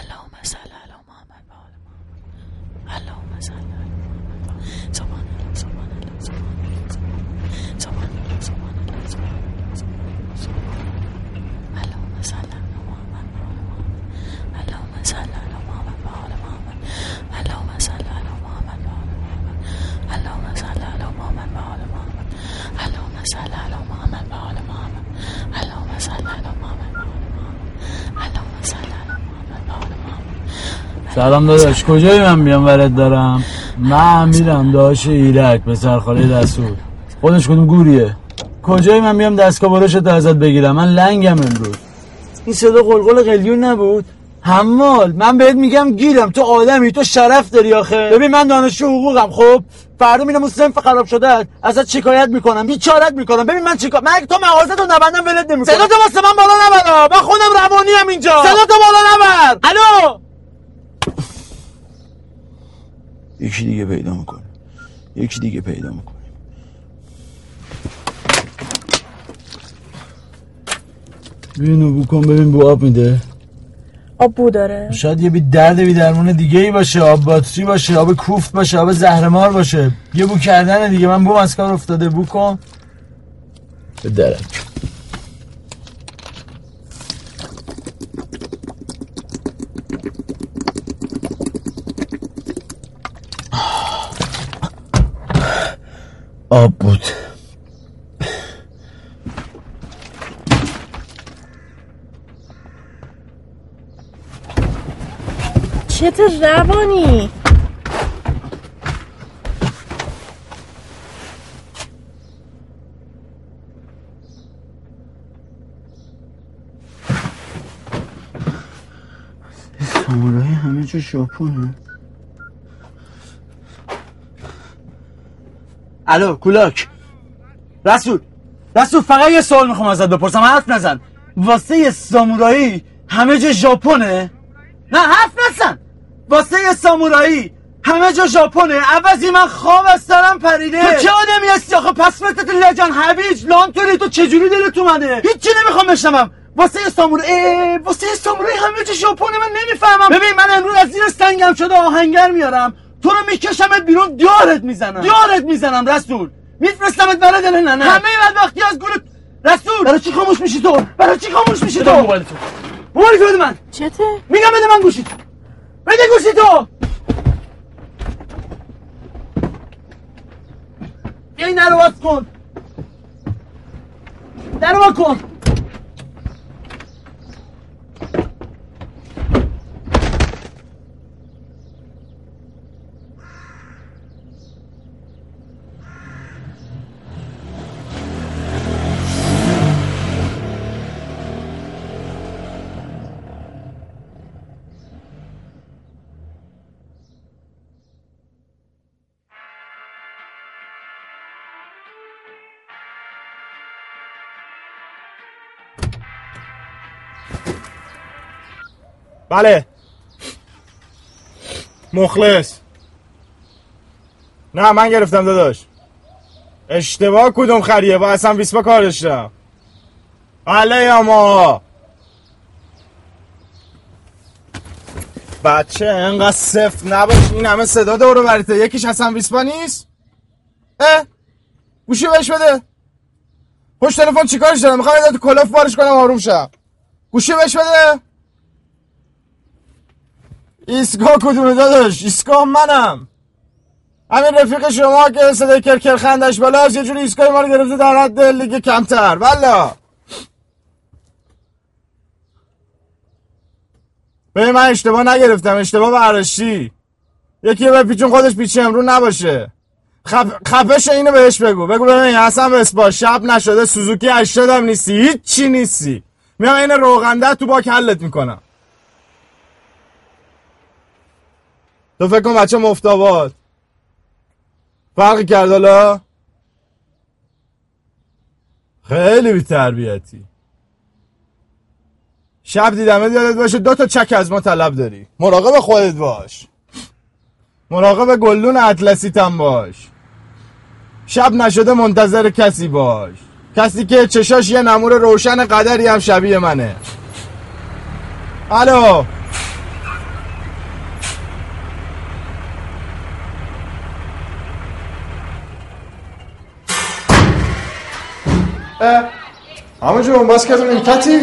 اللهم صل علی محمد و آل محمد. اللهم صل علی محمد سبحان الله سبحان الله سبحان الله سبحان الله سبحان الله سبحان الله سبحان الله اللهم صل علی محمد و آل محمد. اللهم صل علی محمد و آل محمد. اللهم صل علی محمد و آل محمد. اللهم صل علی محمد و آل محمد. اللهم صل علی محمد و آل محمد. اللهم صل علی محمد و آل محمد. اللهم صل علی محمد و آل محمد سلام داداش کجایی من بیام ورد دارم. من میرم. داشت ایرک به سرخاله رسول خودش کدوم گوریه؟ کجایی من بیام دستگاه براشت ازت بگیرم. من لنگم امروز. این صدا قلقل قلیون نبود؟ حمال. من بهت میگم گیرم. تو آدمی تو شرف داری آخه. ببین من دانشجو حقوقم خب؟ فردا میرم اون صنف خراب شده ازت شکایت می‌کنم بیچارت می‌کنم. ببین من چیکار من تو مغازه تو نبندم ولت نمی‌کنم. صدا تو واسه من بالا نبر من خودم روانی ام اینجا. صدا تو بالا نبر الو! یکی دیگه پیدا می‌کنه. یکی دیگه پیدا می‌کنه. بینو بکن ببین بو آب میده. آب بو داره. شاید یه بی درد بی درمون دیگه ای باشه آب باتری باشه آب کوفت باشه آب زهرمار باشه. یه بو کردن دیگه من بوم از کار افتاده. بو کن. به درک آب بود. چته روانی؟ سامورایی همه جا ژاپنه الو کولاک رسول رسول فقط یه سوال می‌خوام ازت بپرسم حرف نزن. واسه یه سامورایی همه جا ژاپنه؟ نه حرف نزن. واسه یه سامورایی همه جا ژاپنه؟ عوضی من خواب از سرم پریده. تو چه آدمی هستی آخه؟ پس مثل لجن هویج لانتوری تو چجوری دلت اومده هیچی نمی‌خوام بشنوم. واسه یه سامورایی واسه یه سامورایی همه جا ژاپنه من نمی‌فهمم. ببین من امروز از زیر سنگم شده آهنگر میارم. تو رو میکشمت بیرون دیارت می‌زنم. دیارت می‌زنم رسول. میفرستمت برای دل ننه. همه بدبختی از گورت رسول. برای چی خاموش میشی تو؟ برای چی خاموش میشی تو؟ موبایل تو. موبایل تو بده من. چته؟ میگم بده من گوشی بده گوشی تو. بیا این باز کن. درو کن. بله. مخلص. نه من گرفتم داداش. اشتباه کدوم خریه؟ با اصلا ویسپا کار داشتم بله یا ما؟ بچه انقدر صفت نباش. این همه صدا دورو بریته. یکیش اصلا ویسپا نیست؟ اه؟ گوشی بهش بده. پشت تلفن چیکارش دارم؟ می‌خوام تو کلاف بارش کنم آروم شم. گوشی بهش بده. ایستگاه کدومه داداش؟ ایستگاه منم. همین رفیق شما که صدای کرکر خندش بالا یه جوری ایستگاه ما رو گرفته در حد لیگ کمتر. والا. به من اشتباه نگرفتم. اشتباه برداشتی یکی به پیچون خودش پیچی امرو نباشه. خف... خفش اینو بهش بگو. بگو ببین حسن بسپا شب نشده سوزوکی 80 هم نیستی. هیچ نیستی. میام این روغنده تو باک حلت می‌کنم. تو فکر کن بچه مفتاباد فرقی کرد حالا؟ خیلی بی تربیتی. شب دیدم یادت باشه دو تا چک از ما طلب داری. مراقب خودت باش. مراقب گلدون اطلسیت هم باش. شب نشده منتظر کسی باش. کسی که چشاش یه نمور روشن قدری هم شبیه منه. الو! همه جون باز کردم این کتی؟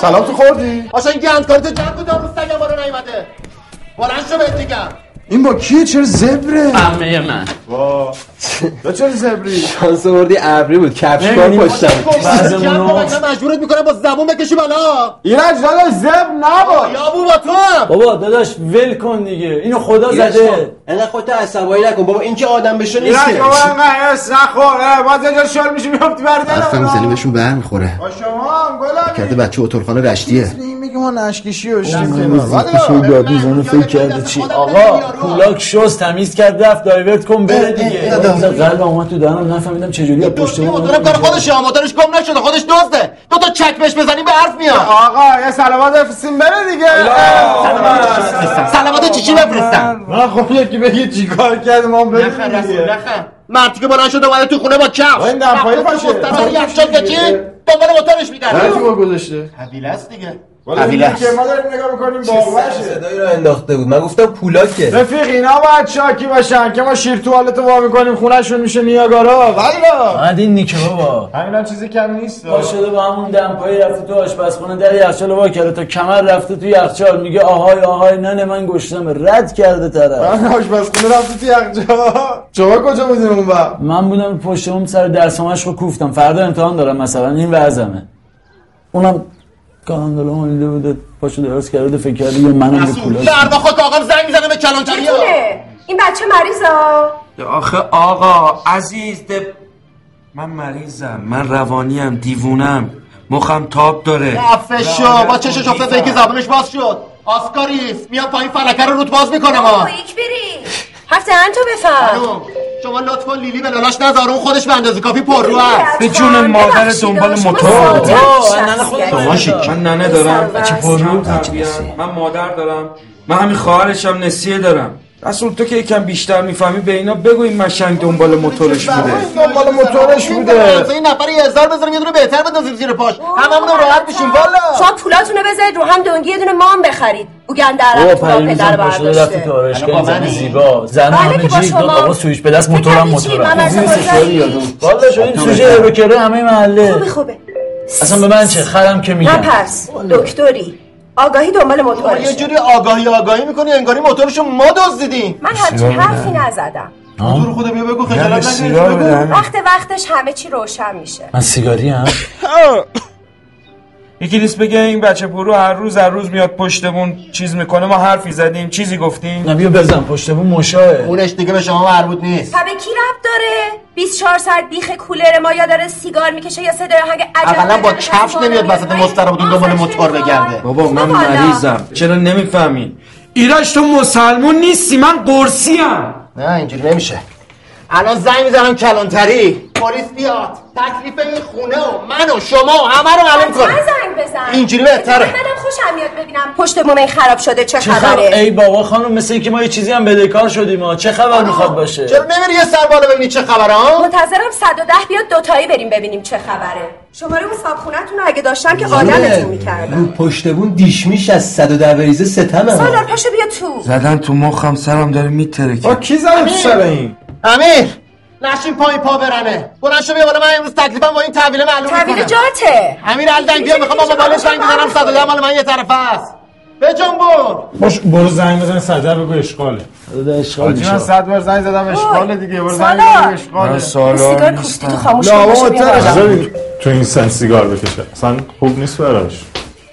سلام تو خوردی؟ آشا این گندکاری تو جمع کن دارو سگم بالا نیومده. بلند شو بهت میگم. این با کیه؟ چرا زبره؟ عمه من. وا چرا زبری؟ شانس آوردی ابری بود. کفش کار پشتم مثلا مجبورت می‌کنم با زبون بکشی بالا. ایرج داداش زبر نباش. یا با تو هم. بابا داداش ول کن دیگه. اینو خدا زده. انقدر خودت عصبانی نکن. بابا این که آدم بشه نیست ایرج بابا انقدر اس نخور اه، باز یه جا شل میشی میفتی بردن حرف می‌زنی بهشون برمیخوره. با شما هم گلم کرده بچه اترخانه رشتیه. میگه ما نشکیشی و می‌زنه فکر کرده چی؟ آقا. پولاک شست تمیز کرد رفت دایورت کن بره دیگه. قلب اومد تو دهنم نفهمیدم چجوری از پشت این موتورم کار خودشه موتورش گم نشده خودش دزده. دو تا چک بهش بزنیم به حرف میاد. آقا یه سلامات بفرستیم بره دیگه. سلامات چی چی بفرستم نه خب یکی بگی چیکار کرد ما نخن بریم نخن مردی که بلند شده اومده تو خونه با کفش. این دمپایی باشه. مستقل یخچال کشی دنبال موتورش میگرده. با گذاشته؟ حویله است دیگه. قبیله که ما داریم نگاه می‌کنیم باقوشه صدایی رو انداخته بود. من گفتم پولاکه. رفیق اینا باید شاکی باشن که ما شیر توالت وا می‌کنیم خونهشون میشه نیاگارا. والا بعد این نیکه بابا. همینا چیز کمی نیست. پا شده با همون دمپایی رفته تو آشپزخونه در یخچال وا کرده تا کمر رفته تو یخچال. میگه آهای آهای ننه من گشتم. رد کرده طرف. من آشپزخونه رفتی تو یخچال. شما کجا بودین اون وقت؟ من بودم پشت اون سر درسامش رو کوفتم. فردا امتحان دارم مثلا این وضعمه. اونم کارم دلم مالیده بوده پاشو درست کرده فکر کرده یه منم به کلاش فردا خود آقام زنگ می‌زنه به کلانتری این بچه مریضا آخه آقا عزیز ده... من مریضم من روانیم دیوونم مخم تاب داره. خفه شو با چشش افتاد که زبونش باز شد. آسکاریس میام پایین فلکه رو روت باز می‌کنم. ها کویک بری هفته تو بفهم خانوم، شما لطف کن لیلی به لالاش نذار اون خودش به اندازه کافی پر رو هست. به جون مادر دنبال موتور. من ننه دارم. بچه پرو من مادر دارم. من همین خواهرشم نسیه دارم. رسول تو که یکم بیشتر می‌فهمی به اینا بگو این مشنگ دنبال موتورش بوده. دنبال موتورش بوده. این نفر یه هزار بذاریم یه دونه بهتر بندازیم زیر پاش. هممون راحت میشیم والا. شما پولاتونو بذارید رو هم دنگی یه دونه مام بخرید. رفت با پریروز پدر پاشده رفتی برداشته. تو آرایشگاه الان با زن؟ زیبا. زن بله همه شما. داد آقا سویش به دست موتورم؟ موتورم والا شو این سوژه روکره همه محله. خوبه خوبه. اصلا به من چه؟ خرم که میگم. نپرس. دکتری. آگاهی دنبال یه موتورشه جوری آگاهی آگاهی می‌کنی انگاری موتورشو ما دزدیدیم. من همچین حرفی نزدم. موتور خدا بیا بگو یعنی خجالت سیگار نکش وقت وقتش همه چی روشن میشه. من سیگاری هم. یکی نیست بگه این بچه پرو هر روز هر روز میاد پشتمون چیز می‌کنه. ما حرفی زدیم چیزی گفتیم. نه بیا بزن پشت بون مشاه اونش دیگه به شما مربوط نیست. تا به کی رب داره؟ 24 ساعت بیخ کولر ما یا داره سیگار می‌کشه یا صدای آهنگ عجب اقلا با کفش نمیاد میاد وسط پایین. مسترابتون دنبال موتور. بگرده بابا من. مریضم چرا نمی‌فهمی ایرج تو مسلمون نیستی من قرصیم نه اینجوری نمیشه الان زنگ می‌زنم کلانتری پلیس بیاد تکلیف این خونه و من و شما و همه رو معلوم حتما کنه زنگ بزن اینجوری بهتره. خوشم میاد ببینم پشت بوم این خراب شده چه چه خبر خبره. ای بابا خانم مثل اینکه ما یه چیزی هم بدهکار شدیم ها. چه خبر می‌خواد باشه؟ چرا نمیری یه سر بالا ببینی چه خبره ها؟ منتظرم 110 بیاد دوتایی بریم ببینیم چه خبره. شماره اون صابخونتون رو اگه داشتم که آدمتون رو می‌کردم پشتبون دیشمیش از 110 بریزه ستمه سالار پاشو بیا تو. زدن تو مخم سرم داره میترکه. با کی تو سر این؟ امیر! نشین پای پا برنه بلند شو بیا بالا من امروز تکلیفم با این تحویله معلوم تحویل جاته. امیر الدنگ بیا می‌خوام با موبایل زنگ بزنم 110 مال من یه طرف است. به جنبون باش برو زنگ بزن صدر بگو اشغاله. داده اشغال حاجی من میشه صد بار زنگ زدم اشغال دیگه برو زنگ. بزن اشغاله. سیگار کوفتی تو خاموش کن تو این سن سیگار بکشه. اصلا خوب نیست براش.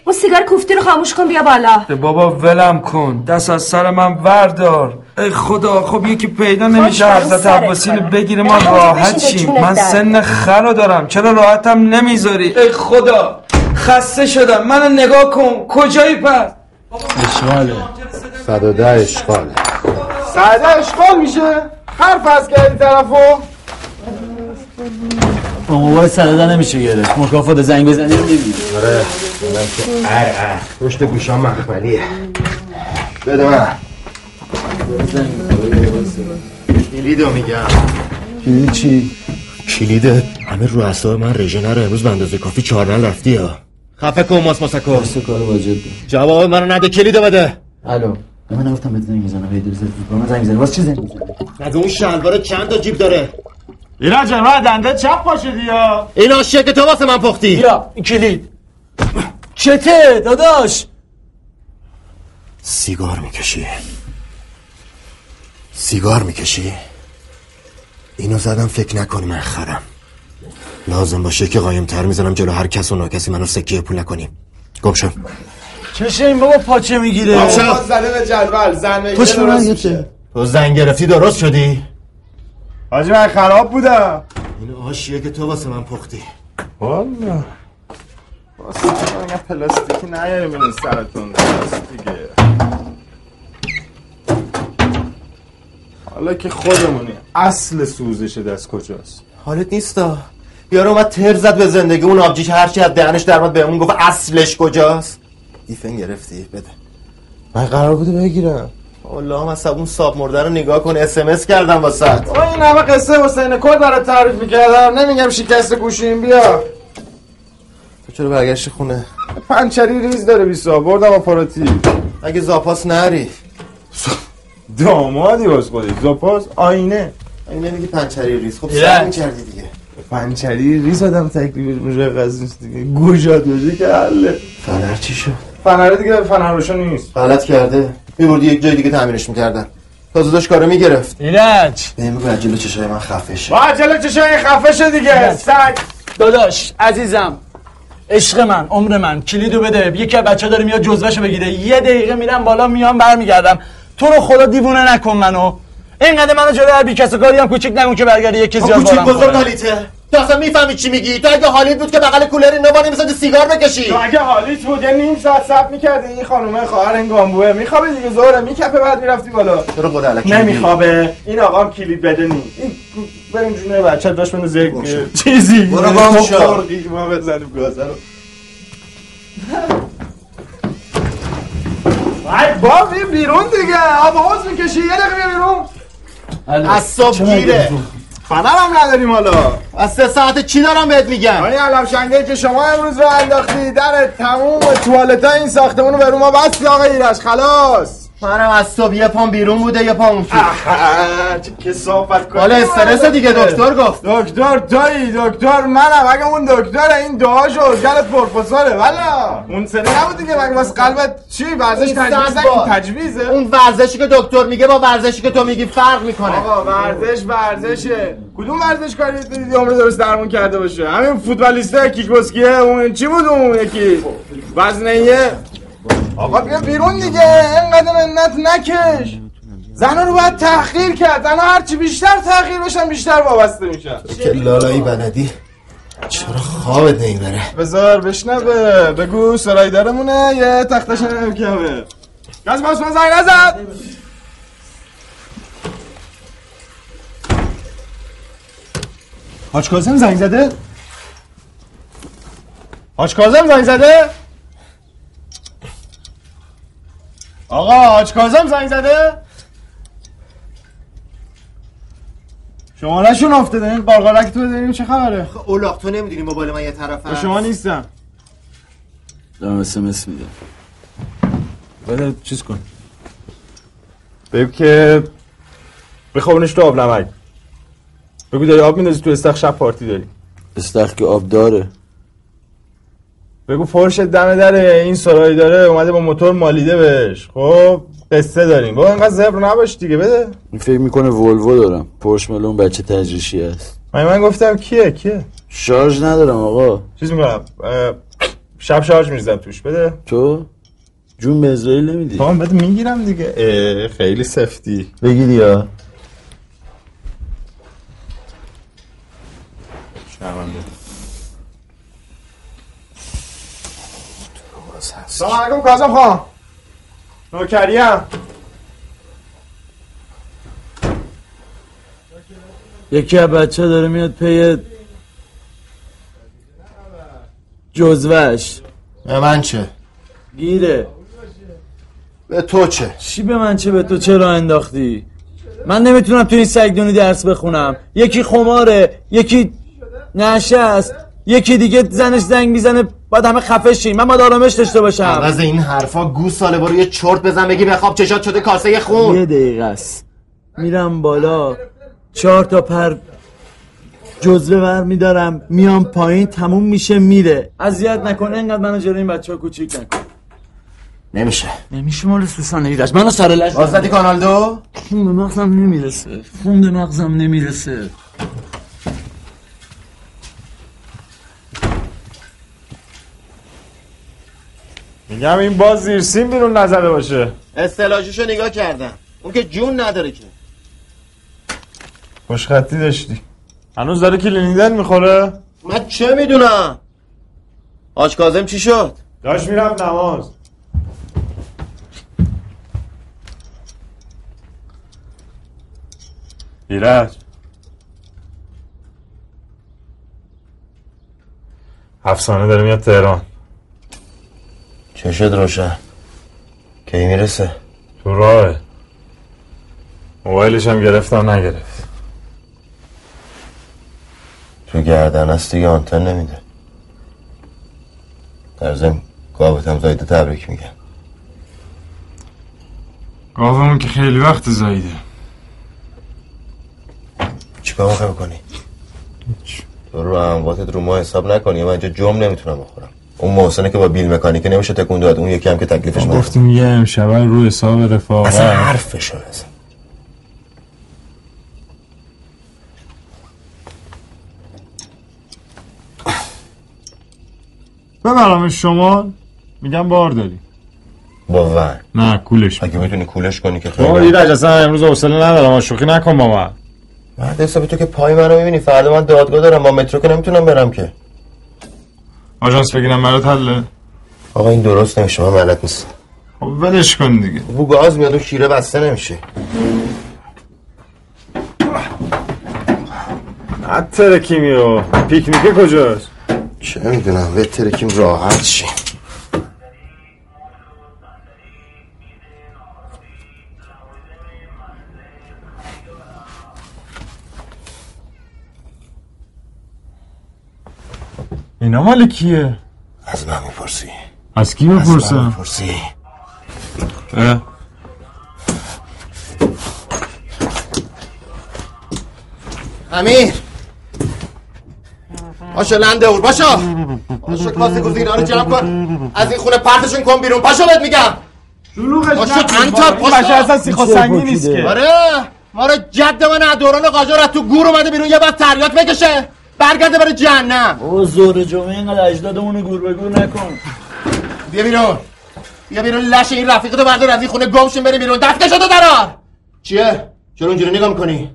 اون سیگار کوفتی رو خاموش کن بیا بالا. بابا ولم کن. دست از سر من وردار. خدا خب یکی پیدا نمیشه حضرت سرت عباسی رو کنم. بگیره ما راحت شیم من. سن خر رو دارم. چرا راحتم نمی‌ذاری؟ ای خدا خسته شدم. منو نگاه کن. کجایی پس؟ اشغاله. 110 اشغاله. سعده اشغال میشه؟ حرف از کردی طرفو؟ با موبایل صدده نمیشه گرفت. مکافات زنگ بزنی رو می‌بینی آره که ار ار پشت گوشام مخملیه بده من. کلیدو میگم. این چی کلید. همه رو اعصاب من رژه نره. امروز به اندازه کافی چهارنل رفتی ها. خفه کن ماس ماسکو. دست کار واجب جواب منو نده کلیدو بده. الو. من نگفتم بهت زنگ بزنم هی دور زد من زنگ بزنم واسه چی زنگ اون شلوار چند تا جیب داره؟ جان من دنده چپ پاشدی یا این آشیه که تو واسه من پختی. یا این کلید. چته داداش. سیگار می‌کشی. سیگار می‌کشی؟ اینو زدم فکر نکنی من خرم. لازم باشه که قایم تر می‌زنم جلو هر کس و ناکسی منو سکیه پول نکنیم گم شو. چشه این بابا پاچه می‌گیره. آقا زده به جدول زن بگیره پشت من درست یه میشه. تو زنگ گرفتی درست شدی؟ حاجی من خراب بودم. این آشیه که تو واسه من پختی. والا. واسه من پلاستیکی نیاریم این سرتون. درست دیگه. حالا که خودمونی. اصل سوزش دست کجاست؟ حالت نیستا یارو اومد تر زد به زندگی اون آبجیش هرچی از دهنش در اومد بهمون گفت اصلش کجاست؟ دیفن گرفتی بده. من قرار بوده بگیرم. والله هم اصلا اون ساب مرده رو نگاه کن اسمس کردم واسه آه، این همه قصه حسین کد برای تعریف می‌کردم. نمیگم شکست گوشیم بیا. تو چرا برگشتی خونه؟ پنچری ریز داره بیسا بردم آپاراتی. اگه زاپاس نری. دامادی باز خودی زاپاس آینه. این نمیگی پنچری ریز. خب. سر می‌کردی دیگه. پنچری ریز آدم تکلیف مشخص نیست دیگه گوشات بشه که حله. فنر چی شد؟ فنره دیگه فنر نیست. غلط کرده. میبردی یک جای دیگه تعمیرش می‌کردن. تازه داشت کارو می‌گرفت. ایرج بهم بگو عجله چشای من خفه شه. با عجله چشای خفه شه دیگه. سگ. داداش عزیزم. عشق من عمر من. کلیدو بده. یکی از بچه داره میاد جزوهشو بگیره. یه دقیقه میرم بالا میام برمیگردم. تو رو خدا دیوونه نکن منو. اینقدر منو جلوی هر بی کس و کاری هم کوچیک نگون که برگردی یکی زیاد کوچیک بارم بزرگ. حالیته. تو اصلا می‌فهمی چی میگی؟ تو اگه حالیت بود که بغل کولر اینو با نمی‌زدی سیگار بکشی. تو اگه حالیت بود یه نیم ساعت صبر می‌کردی. این خانومه خواهر این گامبوه میخوابه دیگه زوره میکپه بعد می‌رفتی بالا. چرا خدا نمیخوابه. این آقا هم کلید بده نی این بریم جونه بچه داشت منو زگ. چیزی. برو گم شو. بزنیم گازه رو. ای باب این بیرون دیگه. آب حوز می‌کشی. یه دقیقه بیرون. از صبح گیره فنر هم نداریم حالا. از سه ساعت چی دارم بهت میگم؟ این علم شنگه که شما امروز رو انداختی در تموم توالت این ساختمون رو به رو ما بستی آقا ایرش خلاص. منم از صبح یه پام بیرون بوده یه پام آه، چه کسافت کنی حالا استرس دیگه دکتر گفت. دکتر توی دکتر منم. اگه اون دکتر این دعاشو گلت پروفسوره والا. اون سری نبود دیگه. مگه واسه قلبت چی؟ ورزش این تجویز بار. تجویزه. اون ورزشی که دکتر میگه با ورزشی که تو میگی فرق می‌کنه. آقا ورزش ورزشه. کدوم ورزش کاری دیدی عمر درست درمون کرده باشه؟ همین فوتبالیسته کیک بسکیه اون چی بود اون یکی؟ وزنیه آقا بیا بیرون دیگه. اینقدر منت نکش. زنها رو باید تحقیر کرد. زنها هرچی بیشتر تحقیر بشن بیشتر وابسته میشن. که لالایی بلدی. چرا خوابت نمی‌بره؟ بذار بشنوه. بگو سرای دارمونه یه تختش نمیکمه گاز باز من زنگ نزد حاج کازم زنگ زده؟ حاج کازم زنگ زده؟ آقا حاج کازم زنگ زده؟ شما نشون افتاده این قارقارک تو بزنیم چه خبره؟ اولاق تو نمی‌دونی موبایل من یه طرف با شما نیستم. دارم اسمس میدم. بده چیز کن. بگو که بخوابونش تو آب نمک. بگو داری آب میندازی تو استخ شب پارتی داری. استخ که آب داره. بگو فرش دم دره این سرایی داره اومده با موتور مالیده بهش. خب قصه داریم. بابا اینقدر زبر نباش دیگه بده. این فکر می‌کنه ولوو دارم. پرش ملون بچه تجریشی است. من من گفتم کیه کیه؟ شارژ ندارم آقا. چیز می‌کنم شب شارژ میریزم توش بده. تو؟ جون به اسرائیل نمیدی؟ تمام بده می‌گیرم دیگه. خیلی سفتی. بگیری یا شرمنده. سلام علیکم کازم خان. نوکریم. یکی از بچه داره میاد پی جزوش به من چه؟ گیره. به تو چه؟ چی به من چه؟ به تو چرا انداختی؟ من نمی‌تونم تو این سگدونی درس بخونم. یکی خماره یکی نشست. یکی دیگه زنش زنگ می‌زنه باید همه خفه شیم. من باید آرامش داشته باشم. عوض این حرفا گوش ساله برو یه چرت بزن بگی بخواب چشات شده کاسه یه خون. دقیقه است. میرم بالا. چهار تا پر جزوه ور میدارم میام پایین تموم میشه میره. اذیت نکن اینقدر منو جلوی این بچه ها کوچیک نکن. نمیشه. نمیشه مال سوسن ایرج منو سر لش باز زدی کانال دو خون به مغزم نمی‌رسه. خون به مغزم نمی‌رسه. میگم این باز زیر سیم بیرون نزده باشه. استلاجشو نگاه کردم. اون که جون نداره که. خوشخطی داشتی. هنوز داره کلینیدن می‌خوره؟ من چه می‌دونم؟ آج کازم چی شد؟ داشت میرم نماز. ایرج. افسانه داره میاد تهران. چه شد روشن. کی می‌رسه؟ تو راهه موبایلش هم گرفتم نگرفت. تو گردن است دیگه آنتن نمیده. در ضمن گاوت هم زایده تبریک میگم. گاومون که خیلی وقت زایده چیکار می‌خوای بکنی؟ تو رو امواتت رو ما حساب نکنی من اینجا جم نمی‌تونم بخورم. اون محسنه که با بیل مکانیکه نمیشه تکون داد. اون یکی هم که تکلیفش من گفتیم یه امشب رو حساب اصلا رفاقت حرفشو بزن. ببرم شما. میگم بار داری. با ون نه کولش اگه می‌تونی کولش کنی که خیلی ایرج اصلا امروز حوصله ندارم. شوخی نکن با من. مرد حسابی تو که پای منو می‌بینی فردا من دادگاه دارم با مترو که نمی‌تونم برم که. آژانس بگیرم برات حله؟ آقا این درست نمیشه. من ملت نیست. خب ولش کن دیگه. بو گاز میاد و شیره بسته نمیشه. عطر کیمیو پیکنیکه کجاست؟ چه می‌دونم به ترکیم راحت شیم اینا مال کیه؟ از من می‌پرسی. از کی از من بپرسم می‌پرسی. امیر. باشا لنده اور باشا باشا کاسه گزینا رو جمع کن. از این خونه پرتشون کن بیرون. پاشا بهت میگم. باشا انتر بچه اصلا پاشا سیخ و سنگی نیست که. آره. مارا جد من از دوران قاجار از تو گور اومده بیرون. یه بعد تریات بکشه. برگرده بره جهنم. او زور جمعه اینقدر اجدادمونو گور به گور نکن. بیا بیرون. بیا بیرون لش این رفیقتو بردار از این خونه گمشون بری بیرون. دستکشو تو درار چیه؟ چرا اونجوری نگاه می‌کنی؟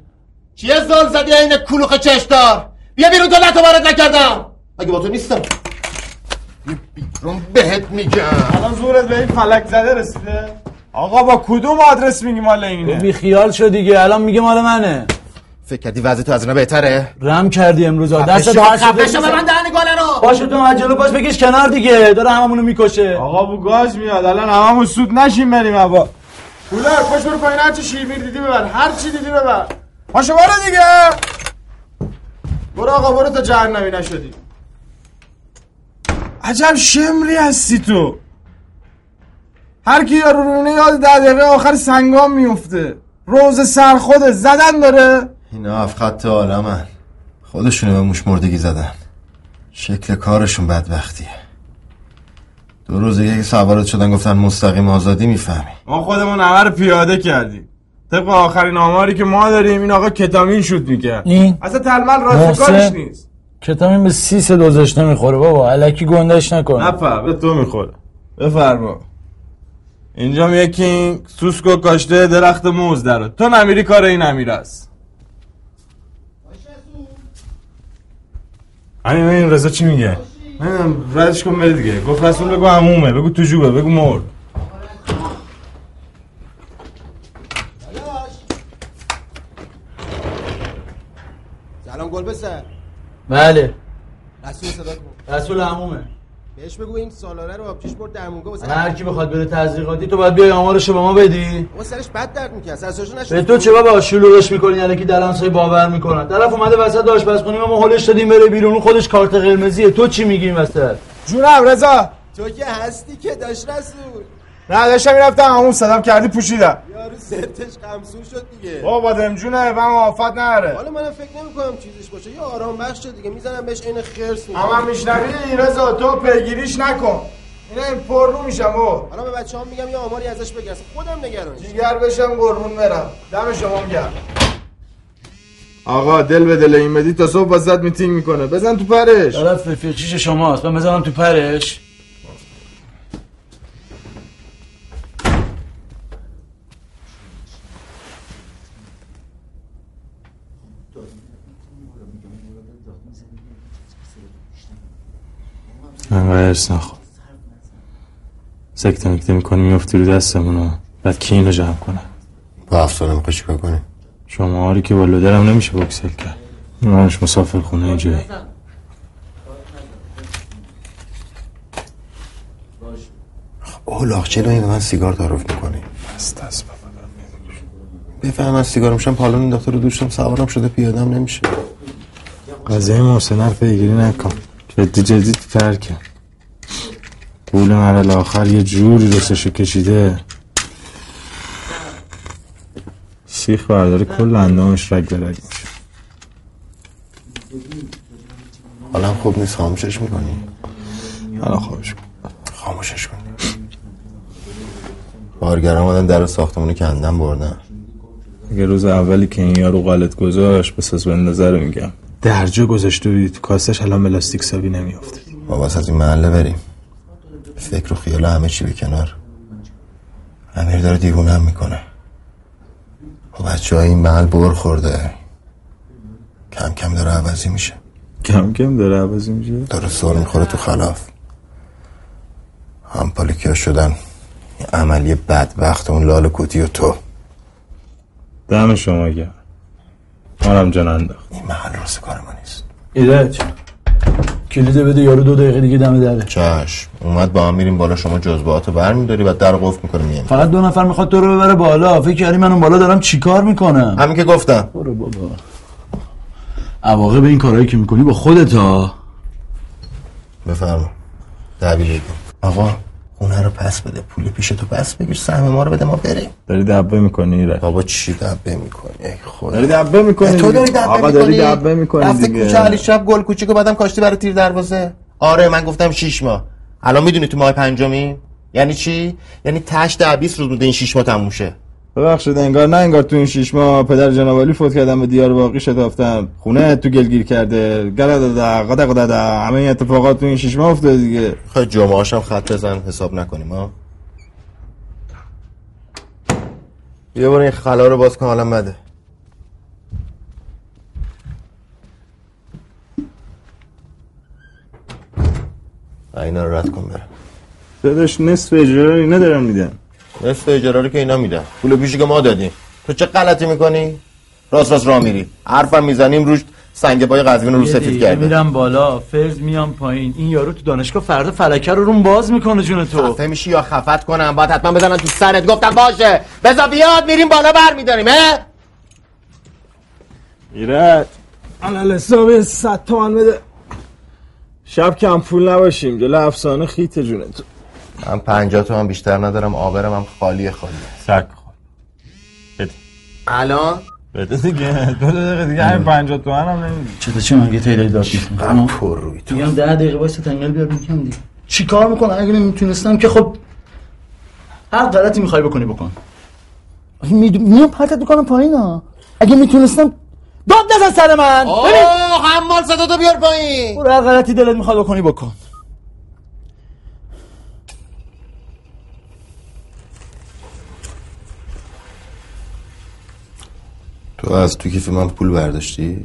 چیه زال زدی این کلوخ چشدار؟ بیا بیرون دولت رو وارد نکردم. اگه با تو نیستم؟ بیرون بهت میگم. الان زورت به این فلک زده رسیده؟ آقا با کدوم آدرس میگی مال اینه؟ بی خیال شد دیگه. الان میگه مال منه. فکر کردی وضع تو از اینا بهتره؟ رم کردی امروز. دست پس خفه شو، ببند دهن گاله رو. باشه تو جلو پاش بکش کنار دیگه داره هممونو می‌کشه. آقا بو گاز میاد الان هممون سود نشیم بریم هوا. کولر پشت برو پایین هرچی شیرمیر دیدی ببر هر چی دیدی ببر. پاشو برو دیگه. برو آقا برو تا جهنمی نشدی. عجب شمری هستی تو. هر کی رو رونه یاد ده دقیقه آخر سنگام میفته روز سر خوده زدن داره. اینا هفت خط عالمن. خودشونو به موش مردگی زدن. شکل کارشون بدبختیه. دو روز دیگه که سوارت شدن گفتن مستقیم آزادی می‌فهمی. ما خودمون همه رو پیاده کردیم. طبق آخرین آماری که ما داریم این آقا کتامین شد می‌کرد. این اصلا تلمل راست کارش نیست. کتامین به سیس دوزش نمی‌خوره بابا. علکی گندش نکن نفر به تو می‌خوره. بفرما. اینجا یکی سوسکو کاشته درخت موز داره تو نمیری کار این امیر است. همین این رضا چی میگه نمی‌دونم ردش کن بره دیگه گفت رسول بگو عمومه بگو تو جوبه بگو مرد سلام گل بسر بله رسول صدا کن رسول عمومه بهش بگو این سالاره رو آبچیش برد درمونگاه واسه هر کی بخواد بره تزریقاتی تو باید بیای آمارشو به ما بدی؟ اون سرش بد درد می‌کنه سرساشو نشد به تو چه بابا شلوغش می‌کنی الکی دلنسای باور می‌کنن. طرف اومده وسط آشپزخونه ما هولش دادیم بره بیرون خودش کارت قرمزیه. تو چی میگی این وسط؟ جونم رضا. تو که هستی که داشت رسول. نه داشتم می‌رفتم همون صدام کردی پوشیدم. یارو سرتش قمسون شد دیگه. بابا دمجونه و آفت نره. حالا منم فکر نمی کنم چیزش باشه. یه آرام بخش دیگه می‌زنم بهش عین خرس اما میشنوی رضا تو پیگیریش نکن. اینا این پر رو میشم بابا. حالا به بچه‌ها میگم یه آماری ازش بگیرن خودم نگرانش دیگر بشم قربون برم. دم شما گرم. آقا دل به دل این بدی تا صبح واسط میتینگ می‌کنه. بزن تو پرش. طرف رفیقچیش شماست؟ من بزنم تو پرش. انقدر ارس نخور سکته مکته می‌کنی میفتی رو دستمونو بعد کی اینو جمع کنه؟ با افسانه می‌خوای چیکار کنی؟ شما هاری که بالا درم نمیشه بکسل کرد. منش مسافر خونه جایی. اولاغ چرا این من سیگار تعارف می‌کنی. دست دست بابا بفهم از سیگار میشم پالون انداخته رو دوشتم سوارم شده پیادم نمیشه. قضیه محسن رو پیگیری نکن. جدی جدی ترکه پول مرل آخر یه جوری رسشو کشیده. سیخ برداره کل اندامش رگ به رگ میشه. حالا خوب نیست خاموشش می‌کنی؟ حالا کن. خاموشش کنی بارگرم آدم در ساختمونی کندم بردن. اگه روز اولی که این یارو قالت گذاشت بساز بندازه رو میگم. درجا گذاشته بودی تو کاسش الان بلاستیک سابی نمیافته. بابا از این محله بریم. فکر و خیال همه چی به کنار. امیر داره دیوونه هم می‌کنه. با بچه های این محل بر خورده. کم کم داره عوضی میشه. کم کم داره عوضی میشه؟ داره سر می‌خوره تو خلاف. هم پالیکیا شدن. این عملی بدبخت اون لال کوتی و تو. دم شما گرم. مارم جان انداخت. این محل راست کار ما نیست. ایرج کلید بده یارو دو دقیقه دیگه دم دره. چشم. اومد با هم میریم بالا شما جزبهات رو برمیداری و در قفل می‌کنه مییم فقط دو نفر می‌خواد تو رو ببره بالا. فکر کردی من اون بالا دارم چیکار می‌کنم؟ همین که گفتم. برو بابا. عواقب این کارهایی که می‌کنی با خودت ها بفرما بگو. آقا خونه رو پس بده پول پیش تو پس بگیر سهم ما رو بده ما بریم. داری دبه می‌کنی ایرج؟ بابا چی دبه می‌کنی؟ خدا. داری دبه می‌کنی؟ تو داری دبه آقا داری دبه می‌کنی رفته کوچه علی شب گل کوچیکو بعدم کاشتی برای تیر دروازه. آره من گفتم شیش ماه. الان می‌دونی تو ماه پنجمی؟ یعنی چی؟ یعنی تش ده 20 روز بوده این شیش ماه تموم شه. ببخشید انگار نه انگار تو این شیش ماه پدر جناب فوت کردم به دیار باقی شتافتم. خونه تو گلگیر کرده. گلا دادا قدا قدا همه این اتفاقات تو این شیش ماه افتاده دیگه. خواهی جمعه هاشم خط بزن حساب نکنیم ها؟ بیا برو این خلا رو باز کن حالا بده. اینا رو رد کن برم. داداش نصف اجاره اینا دارن میدن. نصف اجاره رو که اینا میدن. پول پیشی که ما دادیم. تو چه غلطی می‌کنی؟ راست راست راه میری. حرفم می‌زنیم روش سنگ پای قزوین رو سفید کرده میرم بالا. فرض میام پایین. این یارو تو دانشگاه فردا فلکه رو روم باز می‌کنه جون تو. خفه میشی یا خفت کنم؟ باید حتما بزنن تو سرت. گفتم باشه. بزا بیاد. میریم بالا بر میداریم اه؟ ایرج. علال حساب صد تومن بده. شب کم پول نباشیم. جلو افسانه خیت تو من پنجاه تومن بیشتر ندارم آبرم هم خالی خالی. سگ خور. بده. الان؟ بده دیگه. دو دقیقه دیگه همین پنجاه تومن هم نمیدی چطور چی مگه تعدادی داد می‌کنم پر روی تو. میگم ده دقیقه واسه تنگل بیار میگم دیگه. چی کار می‌کنه؟ اگه نمی‌تونستم که خب هر غلطی می‌خوای بکنی بکن. میام پرتت می‌کنم پایین ها. اگه می‌تونستم داد نزن سر من. ببین. اوه حمال صدا تو بیار پایین. برو هر غلطی دلت می‌خواد بکنی بکن. تو از تو کیف من پول برداشتی؟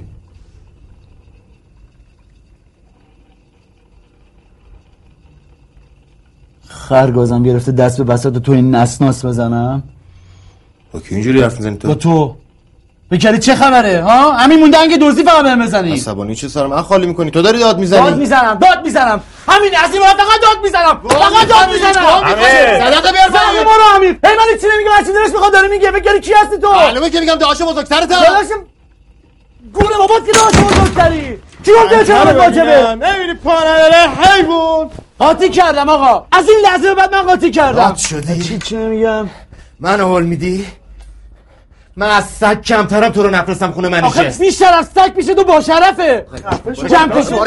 خرگازم گرفته دست به بساط تو این نسناس بزنم. با کی اینجوری حرف می‌زنی با تو تو. بکری چه خبره ها؟ همین مونده انگه دزدی فقط بهم بزنی. عصبانی چه سر من خالی می‌کنی. تو داری داد داد می‌زنی می‌زنم داد می‌زنم. همین از این فقط داد می‌زنم. فقط داد می‌زنم. صدا بیار پایین ما رو امیر هی من چی نمیگم هرچی دلش می‌خواد داره میگه. بگری کی هستی تو؟ معلومه که میگم داشته بزرگترت داداشم گونه بابات که داشت بزرگتری. کی گفته چه واجبه نمیری پا نداره حیوان. قاطی کردم آقا. از این لحظه بعد من قاطی کردم. شدی؟ چی چی نمیگم؟ من حال میدی؟ من از سگ کمترم تو رو نفرستم خونه آخه منیشه بیشتر از تک پیش تو با شرفه. جمع کن. جون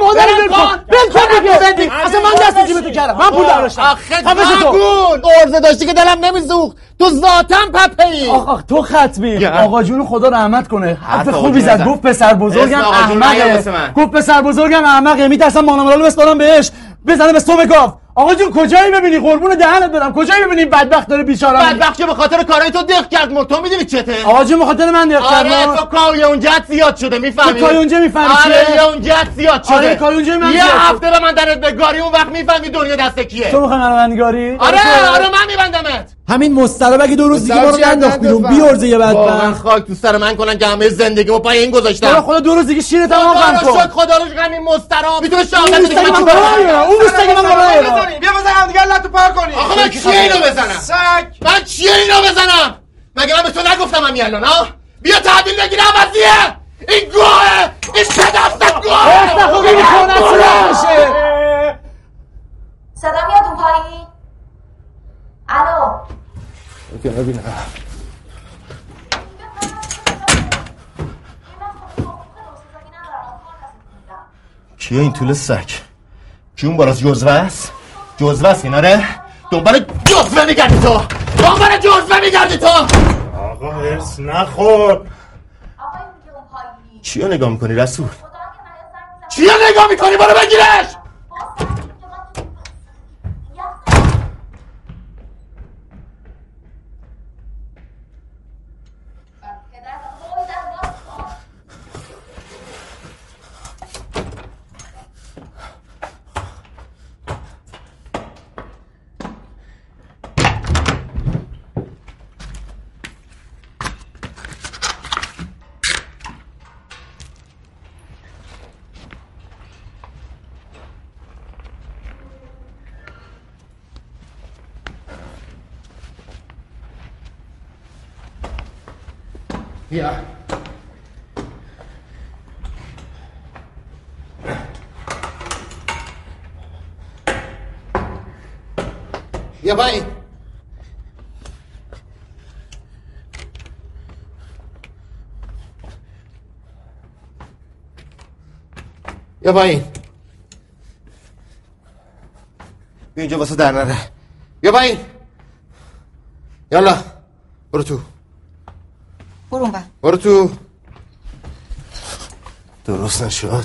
مادر ول کن. ول کن دیگه. اصلا من دست جیبتو کردم. من پول داشتم آخه تو. نگون ارزه داشتی که دلم نمیسوخت. تو ذاتم پپه ای آقا تو ختمی آقا جون خدا رحمت کنه. حرف خوبی زد. گفت پسر بزرگم احمقه. گفت پسر بزرگم احمقه. میترسم مانامرالو بسپارم بهش. بزنه به سوم گاو آقا جون کجایی ببینی قربون دهنت برم. کجایی این بدبخت داره بیچاره بدبخت که به خاطر کارای تو دق کرد مرد تو می‌دونی چته؟ آقا جون به خاطر من دق آره کردم تو کاری اونجت زیاد شده می‌فهمی؟ تو کاری اونجا می‌فهمی آره اونجت زیاد شده. آره، کاری اونجا من یه. هفته به من درت بگاری اون وقت می‌فهمی دنیا دست کیه. تو می‌خوای منو بندگاری آره. آره من میبندمت. همین مسترب اگه دو روز دیگه ما رو ننداخت بیرون بیارزه یه واقعا بدبخت خاک تو سر من کنن که همه زندگی و پای این تو گذاشتم خدا دو روز دیگه شیرت هم خدا غم رو کن. شکر خدا رو شکر همین مسترا می‌تونه شهادت مستقیم من اون مستقیم من برای بیا بزن هم دیگه لطو پار کنی. آخه من چیه اینو بزنم؟ سگ من چیه اینو بزنم؟ مگه من به تو نگفتم همین الان ها؟ بیا تحویل بگیر عوضیه این گوهه این صدفت گوهه استخوابی می‌کنه بشه صدا میاد اون پایین؟ الو. کیه این طول سک اون بالاست جزوه است؟ جزوه است ایناره دنبال جزوه میگردی تو! دنبال جزوه میگردی تو! آقا هرس نخور! چیو نگاه می‌کنی رسول؟ چیو نگاه می‌کنی؟ برو بگیرش! بیا بیا پایین بیا پایین بیا اینجا واسه در نره بیا پایین یالا برو تو برو تو. درست نشد.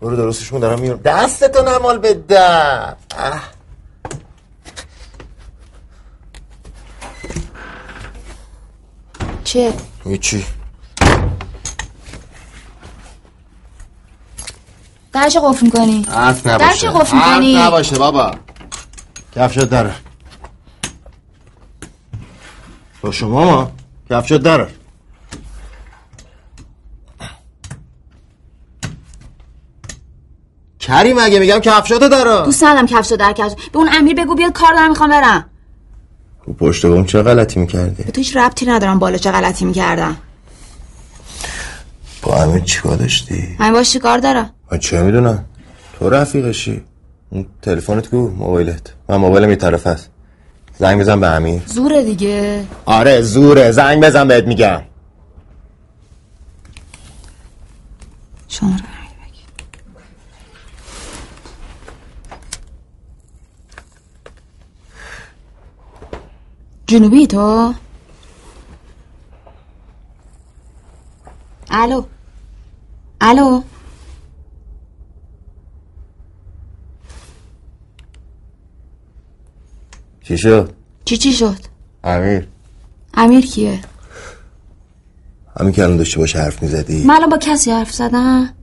برو درستش کن دارم میارم دستتو نمال به اه. چیه؟ هیچی. درش قفل می‌کنی؟ حرف نباشه. چه قفل حرف می‌کنی؟ نباشه بابا. کفشت داره. با شما؟ ما کفشت داره. کری مگه میگم کفشاتو داره دوست ندارم کفشو در کفش. به اون امیر بگو بیاد کار دارم می‌خوام برم. تو پشت بوم چه غلطی می‌کردی؟ به تو هیچ ربطی ندارم بالا چه غلطی می‌کردم. با امیر چیکار داشتی؟ من باش چی کار دارم؟ من چه می‌دونم؟ تو رفیقشی. اون تلفنت کو؟ موبایلت. من موبایلم یه طرف هست زنگ بزن به امیر. زوره دیگه. آره زوره. زنگ بزن بهت میگم. شماره. جنوبی تو؟ الو. الو. چی شد؟ چی چی شد؟ امیر. امیر کیه؟ همین که الان داشتی باش حرف می‌زدی. من الان با کسی حرف زدم؟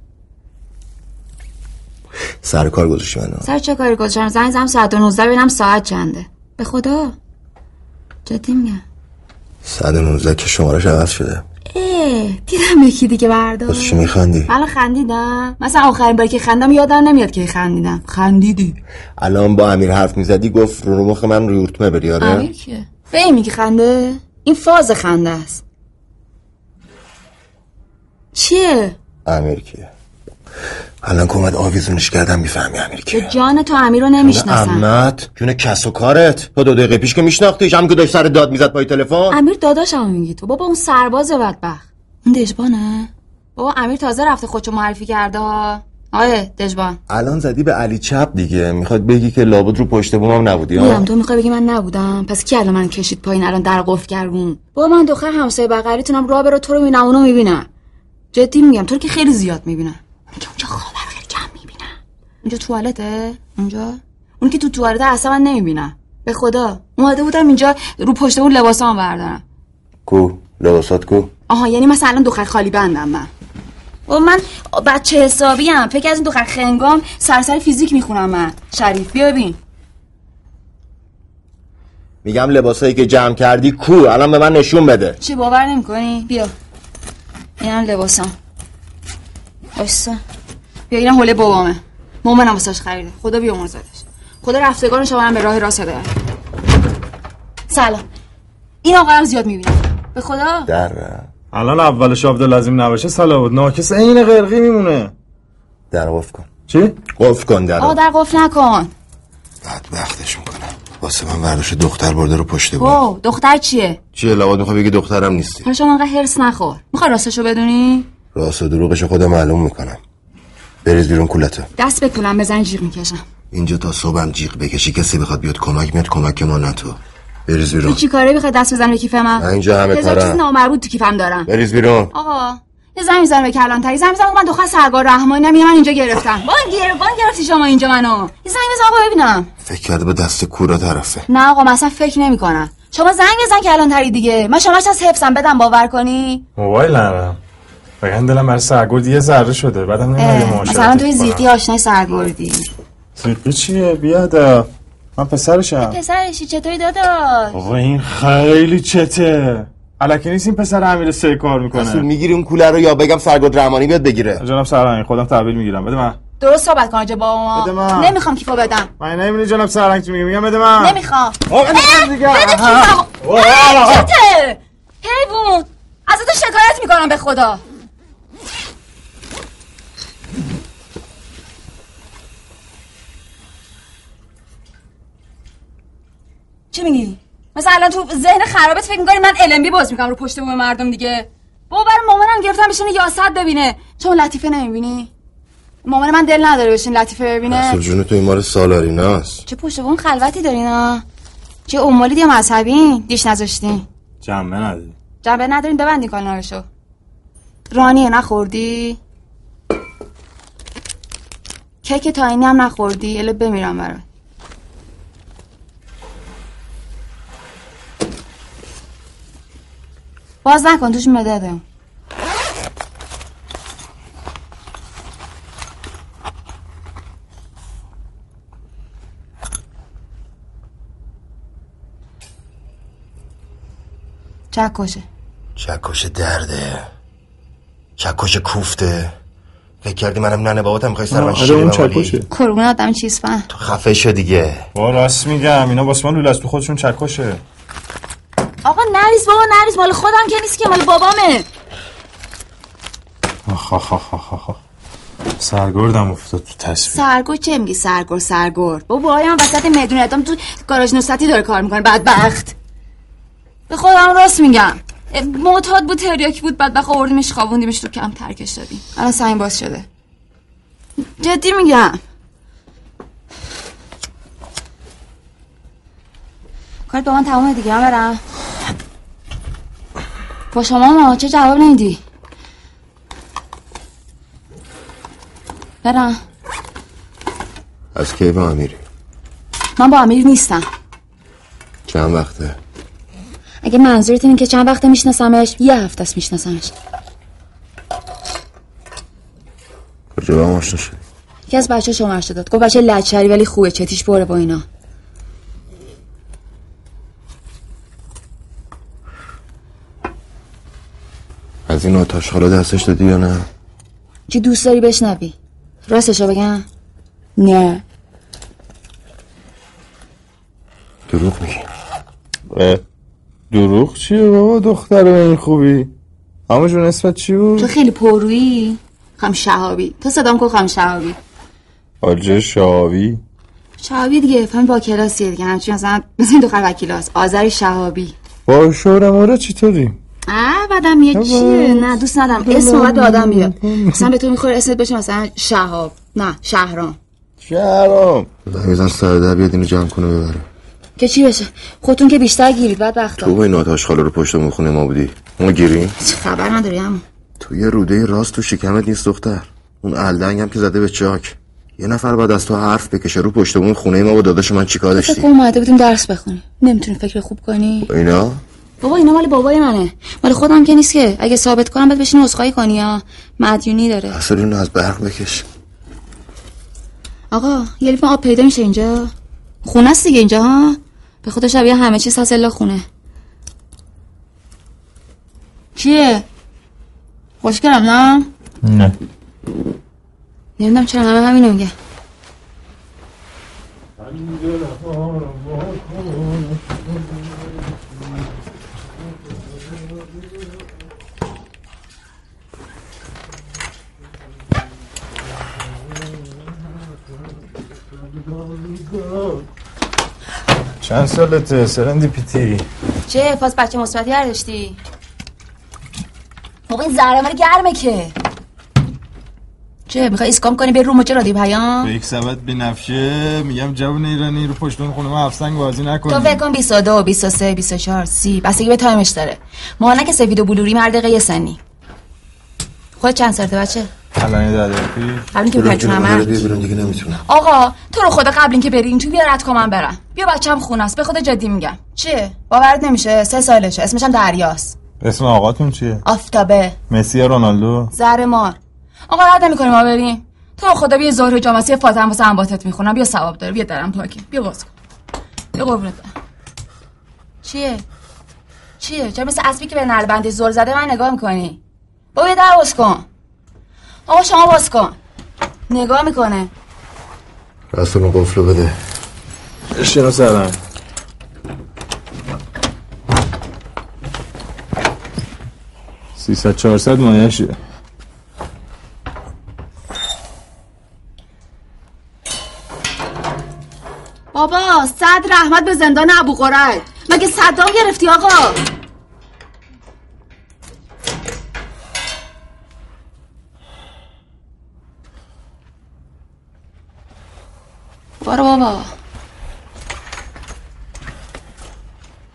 سر کار گذاشتی منو. سر چه کاری گذاشتم؟ زنگ زدم ساعت و 19 ببینم ساعت چنده. به خدا؟ جدی میگم. 119 که شمارش عوض شده. اه دیدم یکی دیگه برداشت واسه چی میخندی؟ الان خندیدم. مثلا آخرین باری که خندم یادم نمیاد که خندیدم. خندیدی. الان با امیر حرف می‌زدی گفت رو مخ من ریورتمه بری آره؟ امیر این میگی خنده؟ این فاز خنده است. چیه؟ امیر کیه؟ الان که اومد آویزونش کردم می‌فهمی امیر به که جان تو امیر رو نمی‌شناسم. امت جون کس و کارت. تو دو دقیقه پیش که میشناختیش هم که داشت سر داد می‌زد پای تلفن. امیر داداشم میگی تو. بابا اون سرباز بدبخت. اون دژبانه؟ بابا امیر تازه رفته خودشو معرفی کرده. ها آیه دژبان. الان زدی به علی چپ دیگه. می‌خواد بگی که لابد رو پشت بومم نبودی ها؟ تو می‌خوای بگی من نبودم؟ پس کی الان من کشید پایین؟ الان در قفل کردون بابا من دختر همسایه بغلیتونم راه برو تو رو می‌بینم اونو می‌بینم. جدی میگم تو رو که خیلی زیاد می‌بینم. میگم اونجا خاله رو خیلی کم می‌بینم. اونجا توالته؟ اونجا؟ اون که تو توالته اصلا من نمی‌بینم. به خدا. اومده بودم اینجا رو پشت اون لباسام بردارم. کو؟ لباسات کو؟ آها یعنی مثلا الان دختر خالی بندم من. و من بچه حسابی هم فکر از این دختر خنگام سرسر فیزیک می‌خونم من. شریف بیا ببین. میگم لباسایی که جمع کردی کو؟ الان به من نشون بده. چی باور نمی‌کنی؟ بیا. اینم لباسم بایستا بیا اینم حوله بابامه. مومنم واسش خریده. خدا بیامرزدش خدا رفتگان شما به راه راست هدایت سلام. این آقا هم زیاد می‌بینم. به خدا؟ در. الان اولش عبدالعظیم نباشه صلوات ناکس عین قرقی میمونه. در قفل کن. چی؟ قفل کن در. آقا در قفل نکن. بدبختش می‌کنم واسه من ورداش دختر برده رو پشت بود او دختر چیه؟ چیه؟ لابد می‌خوای بگی دخترم نیستی. حالا شما انقدر هرس نخور. می‌خوای راستشو بدونی؟ راست و دروغش خودم معلوم می‌کنم. بریز بیرون کولتو. دست بکولم بزن جیغ می‌کشم. اینجا تا صبحم جیغ بکشی کسی بخواد بیاد کمک میاد کمک ما نه تو. بریز تو بیرون چی کاره بخوای دست بزنم به کیف من من اینجا همه کارم. چیز نامربوط تو کیفم دارم. بریز بیرون. آقا یه زنگ می‌زنم به کلانتری زنگ می‌زنم من دختر سرگار رحمانی من اینجا گرفتم. با گرفتم گرفتی شما اینجا منو. یه زنگ بزن آقا ببینم. فکر کرده به دست کورا طرفه. نه آقا مثلا فکر نمی کنم شما زنگ بزن کلانتری دیگه. من شماش از حفظم بدم باور کنی؟ موبایل ندارم بگن دلم برای سرگرد یه ذره شده بعدم نمی‌دونم اه، معاشرتش مثلا توی. زیقی آشنای سرگردی. زیقی چیه؟ بیاد من پسرشم. پسرشی چطوری داداش؟ بابا این خیلی چته. الکی نیست این پسر امیر سه کار می‌کنه. رسول می‌گیری اون کوله رو یا بگم سرگرد رحمانی بیاد بگیره. جناب سرهنگ خودم تحویل می‌گیرم. بده من. درست صحبت کن آجا با بده ما من. نمی‌خوام کیفو بدم. من نمی‌بینی جناب سرهنگ چی میگه؟ میگم بده من. نمی‌خوام. آقا دیگه. بده آها. کیفمو واه. اه، چته؟ حیوون از تو شکایت می‌کنم به خدا. چی میگی؟ مثلا الان تو ذهن خرابت فکر می‌کنی من LMB باز می‌کنم رو پشت بوم مردم دیگه. بابا برای مامانم گرفتم بشینه یاست ببینه. چون لطیفه نمی‌بینی؟ مامان من دل نداره بشین لطیفه ببینه. رسول جون تو این مار سالاریناست چه پشت بوم خلوتی دارین ها چه امالی یا مذهبی؟ دیش نذاشتین جنبه نداری. جنبه ندارین ببندین کانالشو. رانیه نخوردی؟ کیک تاینی هم نخوردی؟ اله بمیرم برات. باز نکن توش مداده چکشه. چکش درده. چکش کوفته. فکر کردی منم ننه باباتم می‌خوای سر من آره شیری اون بمالی چکشه. کرگون آدم چیز فهم. تو خفه شو دیگه. با راست میگم اینا واسه من لوله از تو خودشون چکشه. آقا نریز بابا نریز. مال خودم که نیست که مال بابامه. آخ آخ آخ آخ آخ. سرگردم افتاد تو تصویر سرگور چه میگی؟ سرگور سرگور بابا هم وسط میدون ادام تو گاراژ نوستتی داره کار می‌کنه؟ بدبخت. به خودم راست میگم. معتاد بود تریاکی بود بدبخت. آوردیمش خوابوندیمش تو کم ترکش دادیم. الان سعیم باز شده. جدی میگم. کارت با من تمام دیگه هم برم با شما ما چه جواب نمیدی برم. از کی با امیری؟ من با امیر نیستم. چند وقته؟ اگه منظورت اینه که چند وقته میشناسمش؟ یه هفته است میشناسمش. کجا با هم آشنا شدی؟ یکی از بچه شمارش داد گفت بچه لچری ولی خوبه چتیش بره با اینا. از این آتش حالا دستش دادی یا نه؟ چی دوست داری بشنوی؟ راستشو بگم؟ نه. دروغ میگی. دروغ چیه بابا دختر این خوبی؟ اما جون اسمت چی تو بود؟ خیلی پرویی خم شهابی تو صدام کن خم شهابی؟ حاجه شاوی شهابی دیگه فهم با کلاسیه دیگه. همچین مثلا مثل این دختر وکیلاس آذری شهابی. با شورم چطوری؟ اه بعدم یه چیه نه دوست ندارم. اسم باید به آدم بیاد. مثلا به تو می‌خوره اسمت بشه مثلا شهاب. نه شهرام. شهرام. بزن سر در بیاد اینو جمع کنه ببره. که چی بشه؟ خودتون که بیشتر گیرید بعد وقتا تو این آتش خاله رو پشت خونه ما بودی. ما گیریم؟ چه خبر نداری هم تو یه روده راست تو شکمت نیست دختر. اون الدنگ هم که زده به چاک. یه نفر بعد از تو حرف بکشه رو پشت خونه ما با داداش من چیکار فکر داشتی؟ کنم اومده بودیم درس بخونی نمی‌تونی فکر خوب کنی؟ اینا؟ بابا اینا مال بابای منه. مال خودم که نیست که. اگه ثابت کنم بعد بشین عذرخواهی کنی یا مدیونی داره. اصلا اینو از برق بکش. آقا یه لیوان آب پیدا میشه اینجا. خونه است دیگه اینجا ها به خدا شبیه همه چیز هست الا خونه. چیه خوشگلم نه؟ نه. نمی‌دونم چرا همه همینو میگه چند سالته سرندی پیتی چه پاس بچه مثبتی هر داشتی بابا این مال گرمه که. چه؟ می‌خوای اسکام کنی؟ به رو مچه رادی به پیام؟ یک سبت بنفشه میگم جوون ایرانی رو پشت اون خونه ما افسنگ بازی تو نکنی فکر کن 22 23 24 30 بستگی به تایمش داره. ما نه که سفید و بلوری هر دقیقه یه سنی. خود چند سالته بچه؟ الان یه ده دقیقه پیش. تو همه. مادر بیا بیرون دیگه نمی‌تونم. آقا تو رو خدا قبل اینکه بری این تو بیا رد کن من برم. بیا بچم خونه است. به خدا جدی میگم. چیه باورت نمیشه؟ سه سالشه. اسمش هم دریاست. اسم آقاتون چیه؟ آفتابه. مسی یا رونالدو؟ زهر مار آقا رد نمی‌کنیم ما بریم. تو خدا بیا ظهر جامعه فاطمه واسه انباتت می‌خونم. بیا ثواب داره. بیا درم پاکی بیا باز کن. بیا قربونت. چیه؟ چیه؟ چرا مثل اسبی که به نربندی زل زده من نگاه می‌کنی؟ بابا یه در باز کن. آقا شما باز کن. نگاه می‌کنه. رسول اون قفلو بده. اشترا سرم سیصد چهارصد مایشه بابا صد رحمت به زندان ابو قرد مگه صدام گرفتی آقا؟ برو بابا.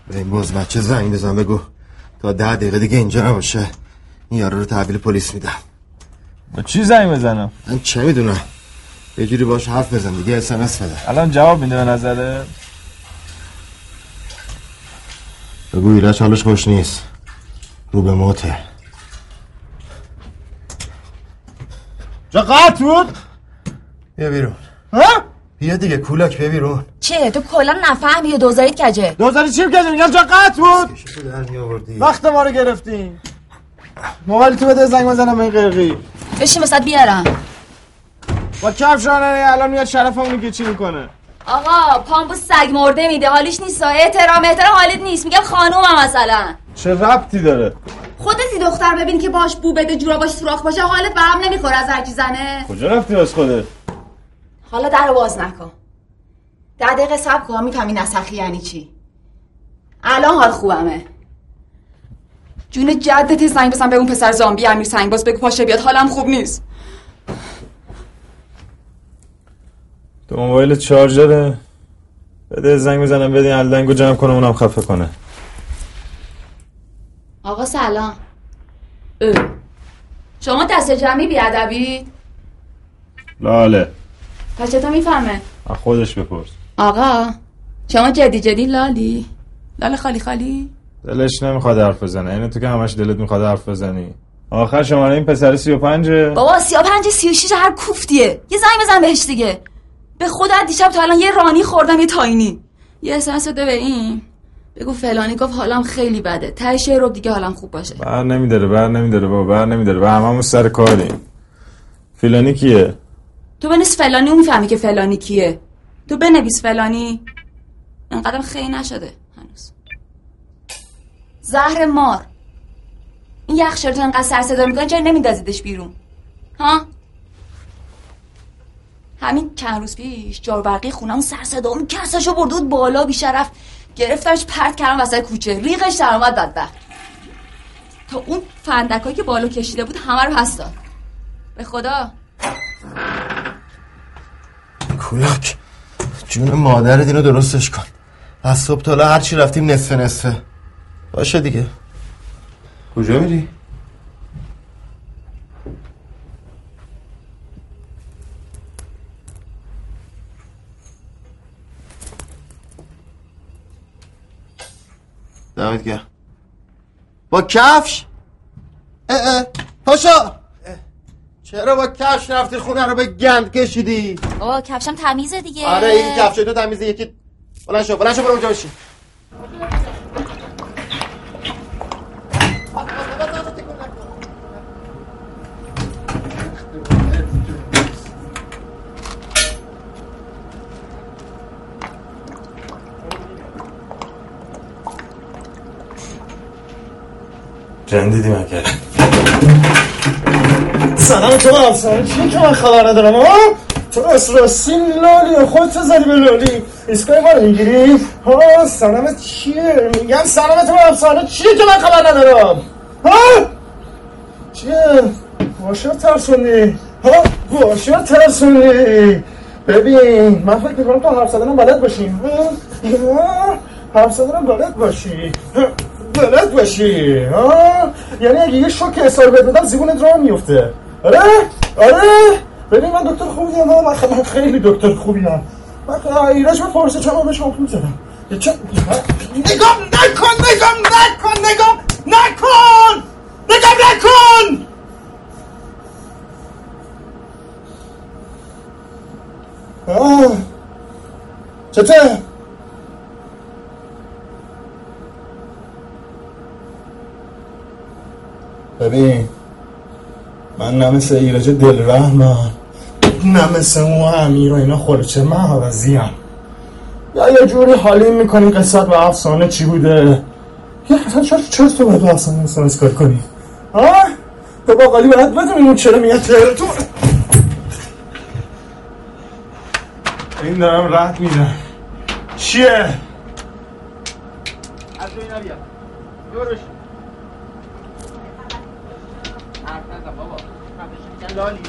به این باز بچه زنگ بزن بگو. تا ده دقیقه دیگه اینجا نباشه. این یارو رو تحویل پلیس میدم. با چی زنگ بزنم؟ من چه می‌دونم؟ یه جوری باش حرف بزن دیگه اسمس بده. الان جواب میده به نظره؟ بگو ایرج حالش خوش نیست. رو به موته. جا قطع بود؟ بیا بیرون. ها؟ بیا دیگه کولک بیا بیرون. چه تو کلا نفهمی یا دوزاریت کجه؟ دوزاری چی بکنی میگم جا قطع بود وقت ما رو گرفتیم. موبایل تو بده زنگ بزنم این قرقی بشین وسط بیارم. با کف شانه الان میاد شرفمون میگه چی می‌کنه؟ آقا پامبو سگ مرده میده. حالیش نیست. احترام احترام. حالت نیست. میگم خانومم مثلا. چه ربطی داره؟ خودتی دختر ببینی که باش بو بده جورا باش سوراخ باشه حالت به هم نمی‌خوره از هرکی زنه. کجا رفتی از خودت؟ حالا در باز نکن. ده دقیقه سب کن می‌فهمی نسخی یعنی چی؟ الان حال خوبمه. جون جدت زنگ بزن به اون پسر زامبی امیر سنگ باز بگو پاشه بیاد. حالم خوب نیست. تو موبایل چارجره بده زنگ بزنم بده این الدنگو جمع کنه اونم خفه کنه. آقا سلام. اه. شما دست جمعی بیادبید؟ لاله. پس چطور می‌فهمه؟ خودش بپرس. آقا شما جدی جدی لالی؟ لاله خالی خالی؟ دلش نمی‌خواد حرف بزنه. اینه تو که همش دلت می‌خواد حرف بزنی. آخر شماره این پسر سی و پنجه. بابا سی و پنج سی و شیش هر کوفتیه. یه زنگ بزن بهش دیگه. به خدا دیشب تا الان یه رانی خوردم یه تاینی. یه اسمس بده به این بگو فلانی گفت حالم خیلی بده. یه رب دیگه حالم خوب باشه. بر نمیداره بر نمیداره بابا بر نمیداره. به هممون سر کاریم. فیلانی کیه؟ تو بنویس فلانی اون می‌فهمی که فلانی کیه. تو بنویس فلانی. انقدرم خیلی نشده هنوز. زهر مار. این یخ تو انقدر سر صدا می‌کنه چرا نمیندازیدش بیرون؟ ها؟ همین چند روز پیش جاربرقی خونم سر صدا اون کساشو برده بود بالا بیشرف گرفتمش پرت کردم وسط کوچه. ریغش در اومد بدبخت. تا اون فندکایی که بالا کشیده بود همه رو پس داد. به خدا. کولاک جون مادرت اینو درستش کن. از صبح تا حالا هرچی رفتیم نصفه نصفه. باشه دیگه. کجا میری؟ دمت گرم. با کفش؟ اه اه. پاشا. چرا با کفش رفتی خونه رو به گند کشیدی؟ آه کفشم تمیزه دیگه. آره این کفش تو تمیزه یکی بلند شو بلند شو برو اونجا بشین. جندیدی مگه سلام تو افسانه چی که من خبر ندارم؟ ها تو راستی لالی خودت زدی به لالی. ایسکای ما می‌گیری؟ ها سلامت چیه؟ میگم سلامت تو افسانه چیه که من خبر ندارم؟ ها چیه؟ باشا ترسونی. ها باشا ترسونی. ببین من فکر می‌کنم تو حرف زدنم بلد باشی. ها؟ ها؟ حرف زدنم بلد باشی؟ بلد باشی ها؟ یعنی اگه یه شوک حساب بدم زیبونت راه میفته آره؟ آره؟ ببین من دکتر خوبی هم من, خ- من خیلی دکتر خوبی هم من ایرج من پارسه چما بهش مطلوب زدم نگام نکن نگام نکن نگام نکن! نگام نکن! آه. چطور؟ ببین من نه مثل ایرج دل رحمم نه مثل اون امیر و اینا خلچه من حوضیم یا یه جوری حالی می‌کنی قصت و افسانه چی بوده؟ یا اصلا چرا چرا تو باید افسانه مثلا اسکار کنی؟ ها؟ تو باقالی باید بدونی اون چرا میگه تهرتون این دارم رد میدم. چیه؟ از اینا بیا دورش لالی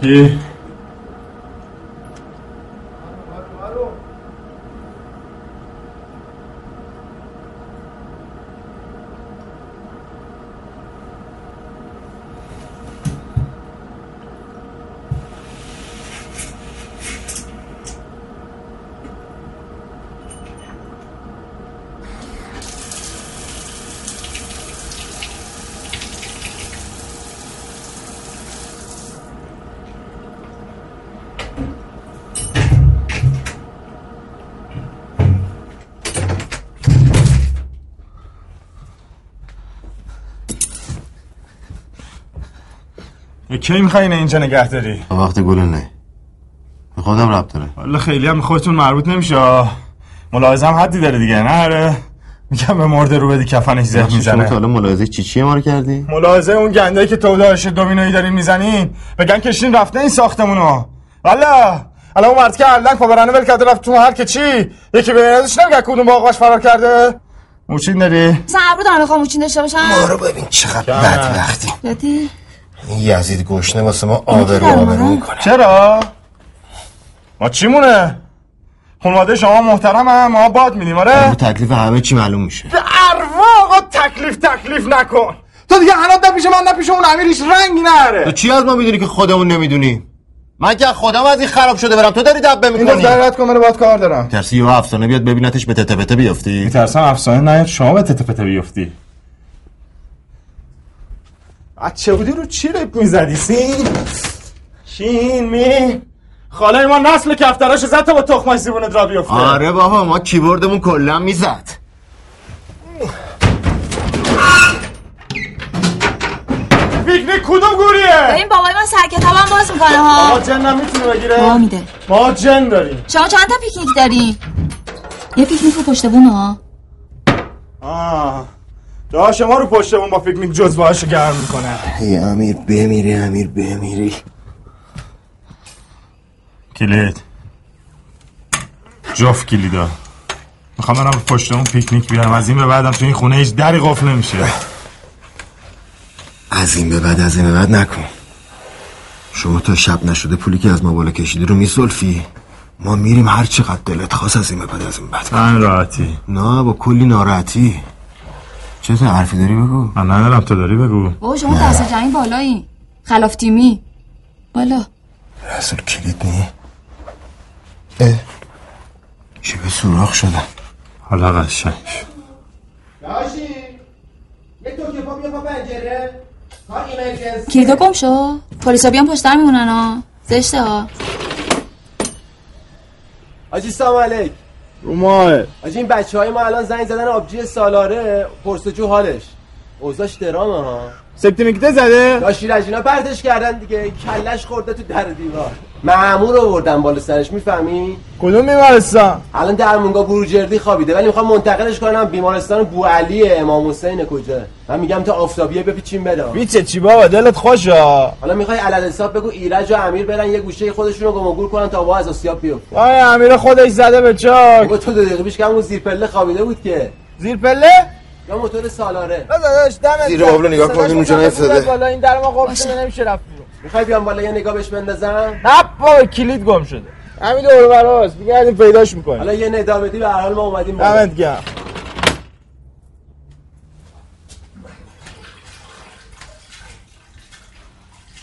کی؟ کی می‌خوای اینجا نگه داری؟ وقت گله نه. به خودم ربط داره. والا خیلی هم خودتون مربوط نمیشه. ملاحظه هم حدی داره دیگه نه؟ آره. میگم به مرده رو بدی کفنش زه شما تا می‌زنه حالا ملاحظه چی چیه ما رو کردی؟ ملاحظه اون گندایی که تو داشت دومینویی دارین می‌زنین. بگن کشین رفته این ساختمونو. والا. الان اون مرد که علک پابرانه ول کرده رفت تو هر که چی. یکی به ازش نمیگه کدوم باقاش فرار کرده. موچین داری؟ مثلا ابرو دارم می‌خوام موچین داشته باشم. ما رو ببین چقدر بدبختی. این یزید گشنه واسه ما آبرو آبرو می‌کنه. چرا؟ ما چیمونه؟ خانواده شما محترم هم ما باد میدیم آره؟ تکلیف همه چی معلوم میشه. به اروا آقا تکلیف تکلیف نکن. تو دیگه هنوز نه پیش من نه پیش اون امیریش رنگی نره. تو چی از ما می‌دونی که خودمون نمی‌دونیم من که خودم از این خراب شده برم. تو داری دبه این می‌کنی؟ دقت کن من باید کار دارم. ترسی یه افسانه بیاد ببینتش به تته پته بیفتی. میترسم افسانه نیاد شما به تته پته بیفتی. بچه بودی رو چی رپ می‌زدی؟ سین؟ شین می. خاله ما نسل کفتراش زد تا با تخمش زیبونت را بیفته. آره بابا ما کیبوردمون کلا می‌زد. پیکنیک کدوم گوریه؟ این بابای من سر کتابم باز می‌کنه ما ها جن هم می‌تونه بگیره؟ ما میده. ما جن داریم. شما چند تا پیکنیک داری یه پیکنیک رو پشت بوم ها. آه. داشت شما رو پشت اون با پیکنیک جزوه هاشو گرم می‌کنه. ای امیر بمیری امیر بمیری. کلید. جفت کلیدا. می‌خوام برم پشت اون پیکنیک بیارم. از این به بعدم تو این خونه هیچ دری قفل نمیشه. از این به بعد از این به بعد نکن. شما تا شب نشده پولی که از ما بالا کشیدی رو میسلفی. ما میریم هر چقدر دلت خواست از این به بعد از این بعد. من راحتی. نه با کلی ناراحتی. چه تو حرفی داری بگو؟ من ندارم تو داری بگو. بابا شما دست جمعی بالایی. خلاف تیمی. بالا. رسول کلید نی. اه. چه به سوراخ شدن حالا قشنگ. داشی یه توکه پا بیا پا پنجره کلیدا گم شو. پلیسا بیان پشت در میمونن ها. زشته ها. آجی سلام علیک رو ماه آجی این بچه های ما الان زنگ زدن آبجی سالاره. پرسجو حالش. اوزاش درامه ها. سکتی میکته زده؟ داشتی رجینا پرتش کردن دیگه. کلش خورده تو در دیوار. معمور آوردن بالا سرش می‌فهمی؟ کدوم بیمارستان؟ الان درمونگا بروجردی خوابیده ولی می‌خوام منتقلش کنم بیمارستان بوعلی امام حسین کجا؟ من میگم تا آفتابیه بپیچیم بده بیچه چی بابا دلت خوشا حالا می‌خوای علل حساب بگو ایرج و امیر برن یه گوشه خودشون رو گم و گور کنن تا با از آسیاب بیفت وای امیر خودش زده به چاک؟ بابا تو دو دقیقه پیش که همون زیر پله خوابیده بود که. زیر پله یا موتور سالاره. داداش دمت زیر بابلو نگاه کن اونجا نیفتاده بالا این در ما قفل شده نمیشه رفت بیرون. می‌خوای بیام بالا یه نگاه بهش بندازم؟ نه بابا کلید گم شده. همین دور براست. میگردیم پیداش می‌کنیم حالا یه ندا بدی به هر حال ما اومدیم بالا. گرم.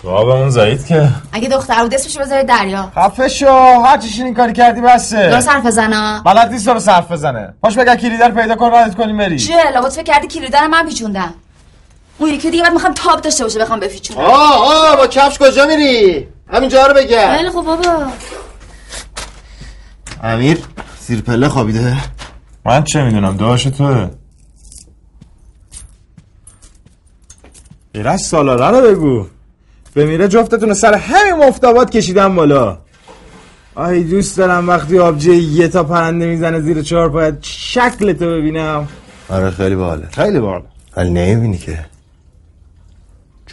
اون زایید که. اگه دختر بود اسمشو بذاره دریا. خفه شو هر چیشین این کاری کردی بسه. درست حرف بزنا بلد نیست رو صرف بزنه. پاش بگه کلیدر پیدا کن راحت کنیم بری. چیه؟ لابد فکر کردی کلیدر من پیچوندم. اون یکی دیگه بعد می‌خوام تاب داشته باشه بخوام بپیچونم. آه آه با کفش کجا میری؟ همینجا رو بگم خیلی خوب بابا. امیر زیر پله خوابیده؟ من چه می‌دونم داشت توه ایرش سالاره رو بگو. بمیره جفتتون سر همین مفتابات کشیدم بالا. آی دوست دارم وقتی آبجه یه تا پرنده می‌زنه زیر چهار پاید شکل تو ببینم. آره خیلی باحاله. خیلی باحال ولی نمی‌بینی که.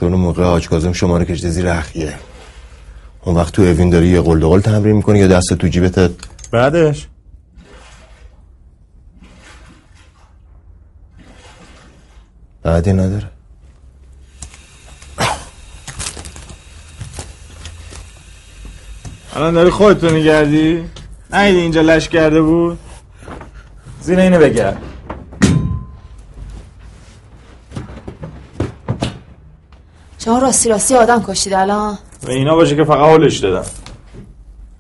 چون اون موقع حاج کاظم شما رو کشیده زیر اخیه. اون وقت تو اوین داری یه قلدقل تمرین می‌کنی یا دست تو جیبت بعدش. بعدی نداره. الان داری خودتو میگردی؟ نیدی اینجا لش کرده بود؟ زیر اینو بگرد. شما راستی راستی آدم کشید الان؟ و اینا باشه که فقط حالش دادم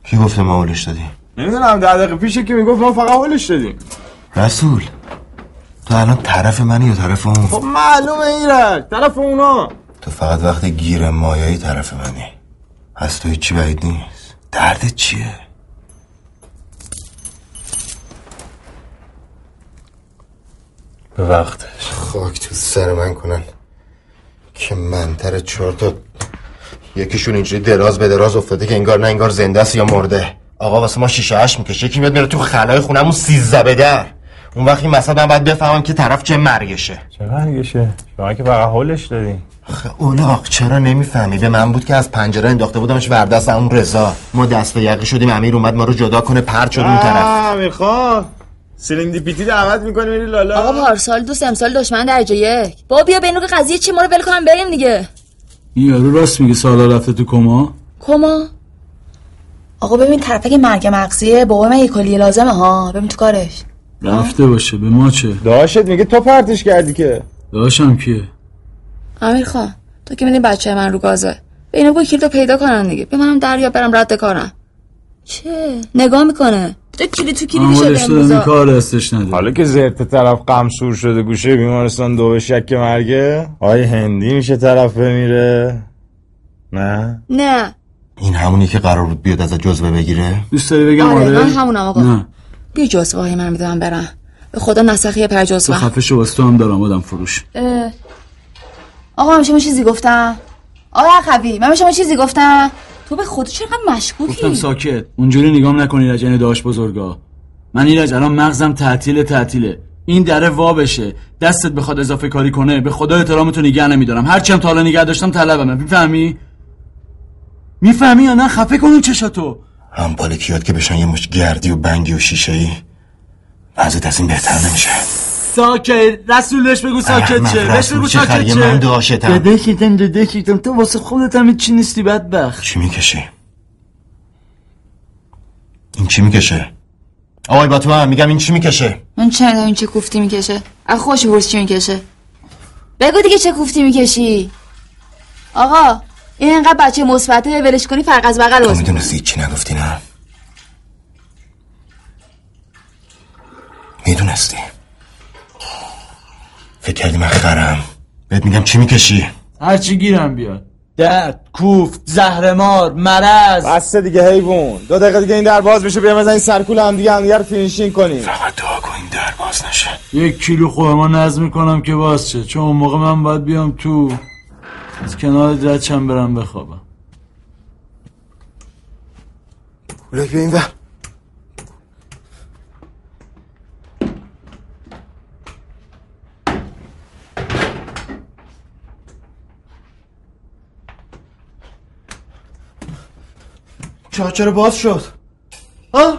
کی گفته ما اولش دادیم؟ نمی‌دونم ده دقیقه پیشه که می‌گفت ما فقط حالش دادیم. رسول تو الان طرف منی یا طرف اون؟ خب معلومه ایرج طرف اونا. تو فقط وقتی گیر مایایی طرف منی. از تو هیچی بعید نیست. دردت چیه؟ به وقتش. خاک تو سر من کنن. که منتر چهار تا یکیشون اینجوری دراز به دراز افتاده که انگار نه انگار زنده است یا مرده. آقا واسه ما شیشه هشت می‌کشه. یکی میاد میره تو خلای خونمون سیزده به در اون وقت این مثلا من باید بفهمم که طرف چه مرگشه. چه مرگشه؟ شما که فقط حالش دادیم آخه اولاق چرا نمی‌فهمی؟ به من بود که از پنجره انداخته بودمش وردست اون رضا. ما دست به یقی شدیم امیر اومد ما رو جدا کنه پرد شد اون طرف. می‌خواد سیلندی پیتی دعوت می‌کنی میری لالا؟ آقا پارسال دوست امسال دشمن درجه یک. بابا بیا بینو که قضیه چی ما رو ول کنم بریم دیگه. این یارو راست میگه سالا رفته تو کما؟ کما؟ آقا ببین طرفک مرگ مغزیه بابا من یه کلیه لازمه ها. ببین تو کارش. رفته باشه به ما چه؟ داشت میگه تو پرتش کردی که. داشتم کیه؟ امیر خان تو که میدین بچه من رو گازه. به اینو کلیدو پیدا کنن دیگه. به منم دریا برم رد کارم. چه؟ نگاه می‌کنه. تو کلی تو داشته این امروزا کار دستش نده. حالا که زرت طرف قمسور شده گوشه بیمارستان دو به شک مرگه آی هندی میشه طرف بمیره. نه؟ نه. این همونی که قرار بود بیاد از جزوه بگیره؟ دوست داری بگم آره آره من همونم آقا. نه. بیا جزوه های من بدم برم به خدا نسخی پر تو جزوه. خفه شو تو هم دارم آدم فروش. اه. آقا من شما چیزی گفتم؟ آقا اخوی من شما چیزی گفتم؟ تو به خود چرا گفتم مشکوکی ساکت اونجوری نگام نکنی لجن داشت بزرگا. من ایرج الان مغزم تعطیل تعطیله. این دره وا بشه. دستت بخواد اضافه کاری کنه به خدا احترامتو نگه نمیدارم. هرچی هم تا حالا نگه داشتم طلبمه. می‌فهمی؟ می‌فهمی یا نه؟ خفه کن اون چشاتو. هم بالکیات که بشن یه مش گردی و بنگی و شیشه ای وضعیت از این بهتر نمیشه. ساکت رسول بهش بگو ساکت شه بهش بگو چه ساکت؟ شه من داشتم. ددکیتم ددکیتم تو واسه خودت هم چی نیستی بدبخت چی می‌کشی؟ این چی می‌کشه؟ آقای باتوان میگم این چی می‌کشه؟ من چه می‌دونم این چه کوفتی می‌کشه از خوش برس چی می‌کشه بگو دیگه چه کوفتی می‌کشی آقا این انقدر بچه مثبته ولش کنی فرق از بغل تو واسه می‌دونستی چی نگفتی نه؟ می‌دونستی فکر کردی من خرم. بهت میگم چی می‌کشی؟ هرچی گیرم بیاد. درد کوفت زهرمار مرض. بسته دیگه حیوان. دو دقیقه دیگه این در باز میشه بیام بزنین سرکول هم دیگه هم دیگه رو فینیشینگ کنیم. فقط دعا کن این در باز نشه. یک کیلو خورما نظم می‌کنم که باز شه. چون اون موقع من باید بیام تو از کنار درچم برم بخوابم. بولک بیا این ور. چا چرا باز شد؟ ها؟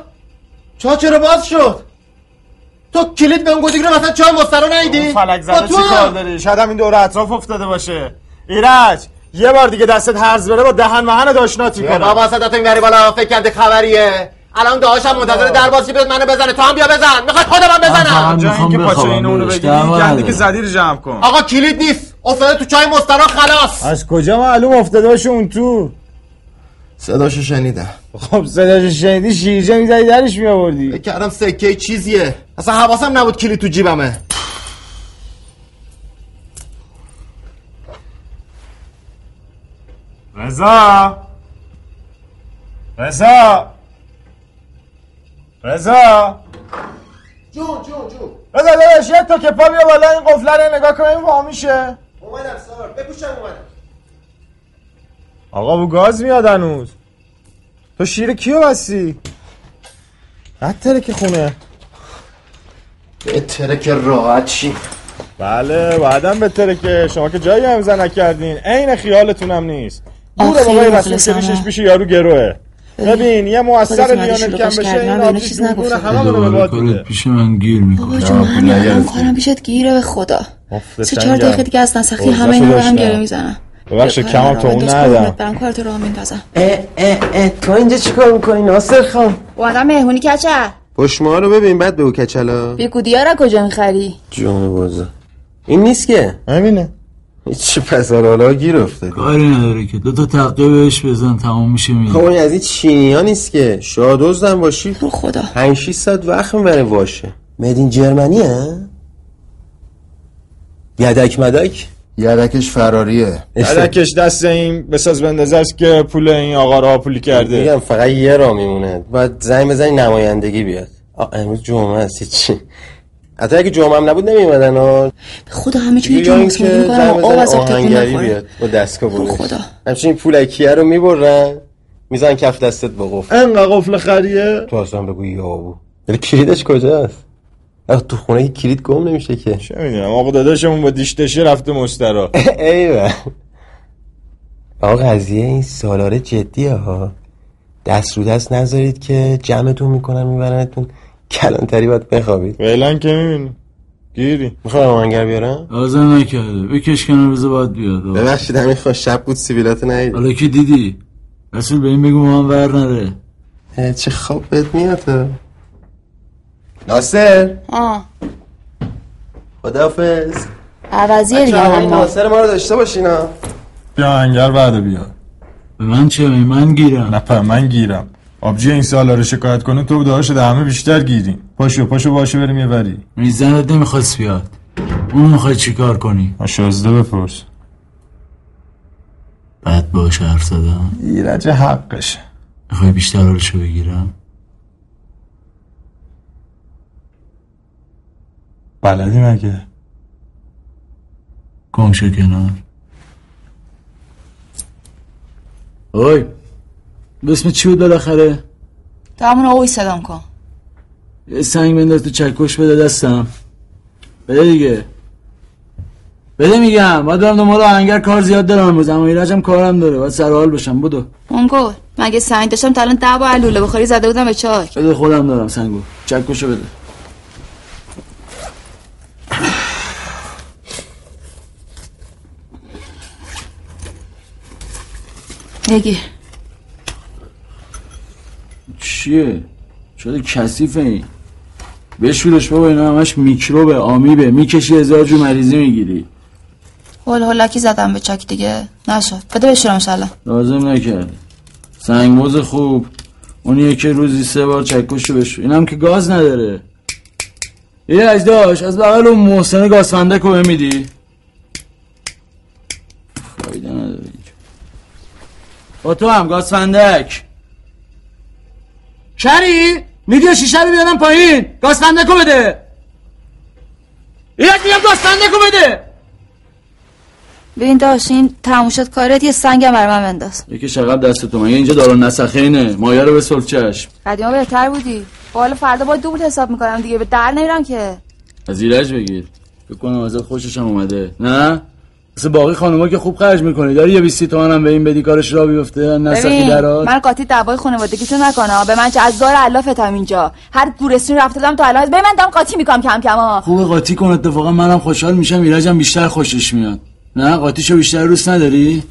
چا چرا باز شد؟ تو کلید بهم گفتی که مثلا چای مسترا نیدی فلک زده چی کار داری؟ شاید هم این دور اطراف افتاده باشه. ایرج یه بار دیگه دستت هرز بره با دهن مهن داشناتی کنم. بابا صدا تو می‌بری بالا فکر کرده خبریه. الان داشتم منتظر در بازی بیاد منو بزنه. تو هم بیا بزن. می‌خواد خودم هم بزنم. جای اینکه پاچه این اونو بگیری گندی که زدی رو جمع کن. آقا کلید نیست. افتاده تو چای مسترا خلاص. از کجا معلوم افتاده باشه اون تو؟ صداشو شنیدم. خب صداش شنیدی شیرجه می‌زدی درش میآوردی. فکر کردم سکه چیزیه. اصلا حواسم نبود کلید تو جیبمه. رضا؟ رضا؟ رضا؟ جون جون جون رضا داداش یه تا که پا بیا بالا این قفله رو نگاه کن این وا میشه اومدم سار. بپوشم اومدم. آقا بو گاز میاد هنوز. تو شیر کیو بستی بدتره که خونه. بهتره که راحت چی بله بعدم بهتره که شما که جایی هم زن نکردین. عین خیالتونم نیست. دوره آخه بابای. رسول که ریشش یارو گروه ببین یه اومدی لیونل کم بشه این به آبجی چیز دوربون نگفتم. همه رو به باد میده. پیش من گیر بابا می‌کنه جون همین الان کارم پیشت گیره به خدا. سه چهار دقیقه دیگه از نسخی همه اینا رو هم گره می‌زنم. ببخشید کمم تو اون ندم. برم کارت رو میندازم اه اه اه. تو اینجا چیکار می‌کنی؟ ناصر خان. اومدم مهمونی کچل پشما رو ببین بعد بگو کچلا. بگو دیارا کجا می‌خری؟ جون بازا این نیست که. همینه. چه پس حالا گیر افتادی. کاری نداره که. دو تا تقه بهش بزن تمام میشه خب میره این از این چینی ها نیست که. شادوزدن باشی. رو خدا. 5 6 ساعت وقت می‌بره واشه. مدین جرمنیه یدک مدک؟ یدکش فراریه. یدکش دست این بساز بندازه است که پول این آقا را پولی کرده. میگم فقط یه را میمونه. باید زنگ بزنی نمایندگی بیاد. امروز جمعه است چی. حتی اگه جمعه هم نبود نمیومدن ها. به خدا همه چی اینکه مکس می‌کنم آب از آهنگری بیاد با دستگاه رو برش خدا. همچنین پولکیه رو می‌برن. میزن کف دستت با قفل. انقدر قفل خریه. تو اصلا بگو یابو ولی کلیدش کجاست؟ تو خونه که کلید گم نمیشه که. چه می‌دونم آقا داداشمون با دیشتشه رفته مسترا ایوه. آقا قضیه این سالاره جدیه ها دست رو دست نذارید که جمعتون می‌کنن میبرنتون. کلانتری باید بخوابید. فعلا که می‌بینی. گیری. می‌خوام آهنگر بیارم؟ آزم نکرده. بکش کنار بذار باید بیاد. ببخشید همین خواه شب بود سیبیلات نهید حالا که دیدی. رسول به این بگو ما هم ور نره. چه خواب بهت میاد. ناصر. آه. خداحافظ. عوضیه دیگه. اما ناصر ما رو داشته باشین ها. بیا انگر بعد بیا. به من چه؟ من گیرم. نه من گیرم. آبجی این سالا رو شکایت کنه تو داشت ده همه بیشتر گیریم. پاشو پاشو باشه بریم یه بری. میزنت نمی‌خواست بیاد. اون می‌خوای چیکار کنی؟ شازده بپرس. بعد باش حرف زدم. ایرج حقشه. می‌خوای بیشتر حالشو بگیرم؟ بلدی مگه؟ گمشو کنار. اوی اسم چی بود بالاخره؟ همون آقای صدام کن. یه سنگ بنداز تو چکش بده دستم. بده دیگه. بده میگم. باید برم دنبال آهنگر کار زیاد دارم. امروز اما ایرجم کارم داره. باید سر حال بشم. بدو. منگل مگه سنگ داشتم تا الان ده با علوله. بخوری زده بودم به چاک بده خودم دارم سنگو. چکشو بده. بگیر چیه؟ شده کثیفه این. بشورش بابا اینا همش میکروبه آمیبه. می‌کشی هزار جو مریضی می‌گیری. هول هولکی زدم به چاک دیگه. نشد بده بشورم شلا لازم نکرد. سنگوز خوب. اونیه که روزی سه بار چکشو بشو. اینم که گاز نداره. یه اجداش از بغل اون محسن گازفندک رو میدی فایده نداره اینجا با تو هم گازفندک شری میدی و شیشه رو بیارم پایین؟ گازفندک رو بده. یک میگم گازفندک رو بده. ببین داشت این تموم شد کارت یه سنگم بر من بنداز. یکی شقب دست تو مگه اینجا دارو نسخینه؟ مایه رو به صلح چشم. قدیما بهتر بودی. حالا فردا با دوبل حساب می‌کنم دیگه به در نمیرم که. از ایرج بگیر. فکر کنم ازت خوشش هم اومده. نه؟ مثل باقی خانوما که خوب خرج می‌کنی داری یه 20 تومن هم به این بدی کارش را بیفته نسخی ببین درات من قاطی دعوای خانوادگیتو نکنم. به من چه از دار علافتم اینجا. هر گورستون رفته دادم تا الان ببین من دارم قاطی می‌کنم کم کم ها خوبه قاطی کن اتفاقا منم خوشحال میشم. ایرجم بیشتر خوشش میاد. نه قاطیشو بیشتر دوست نداری؟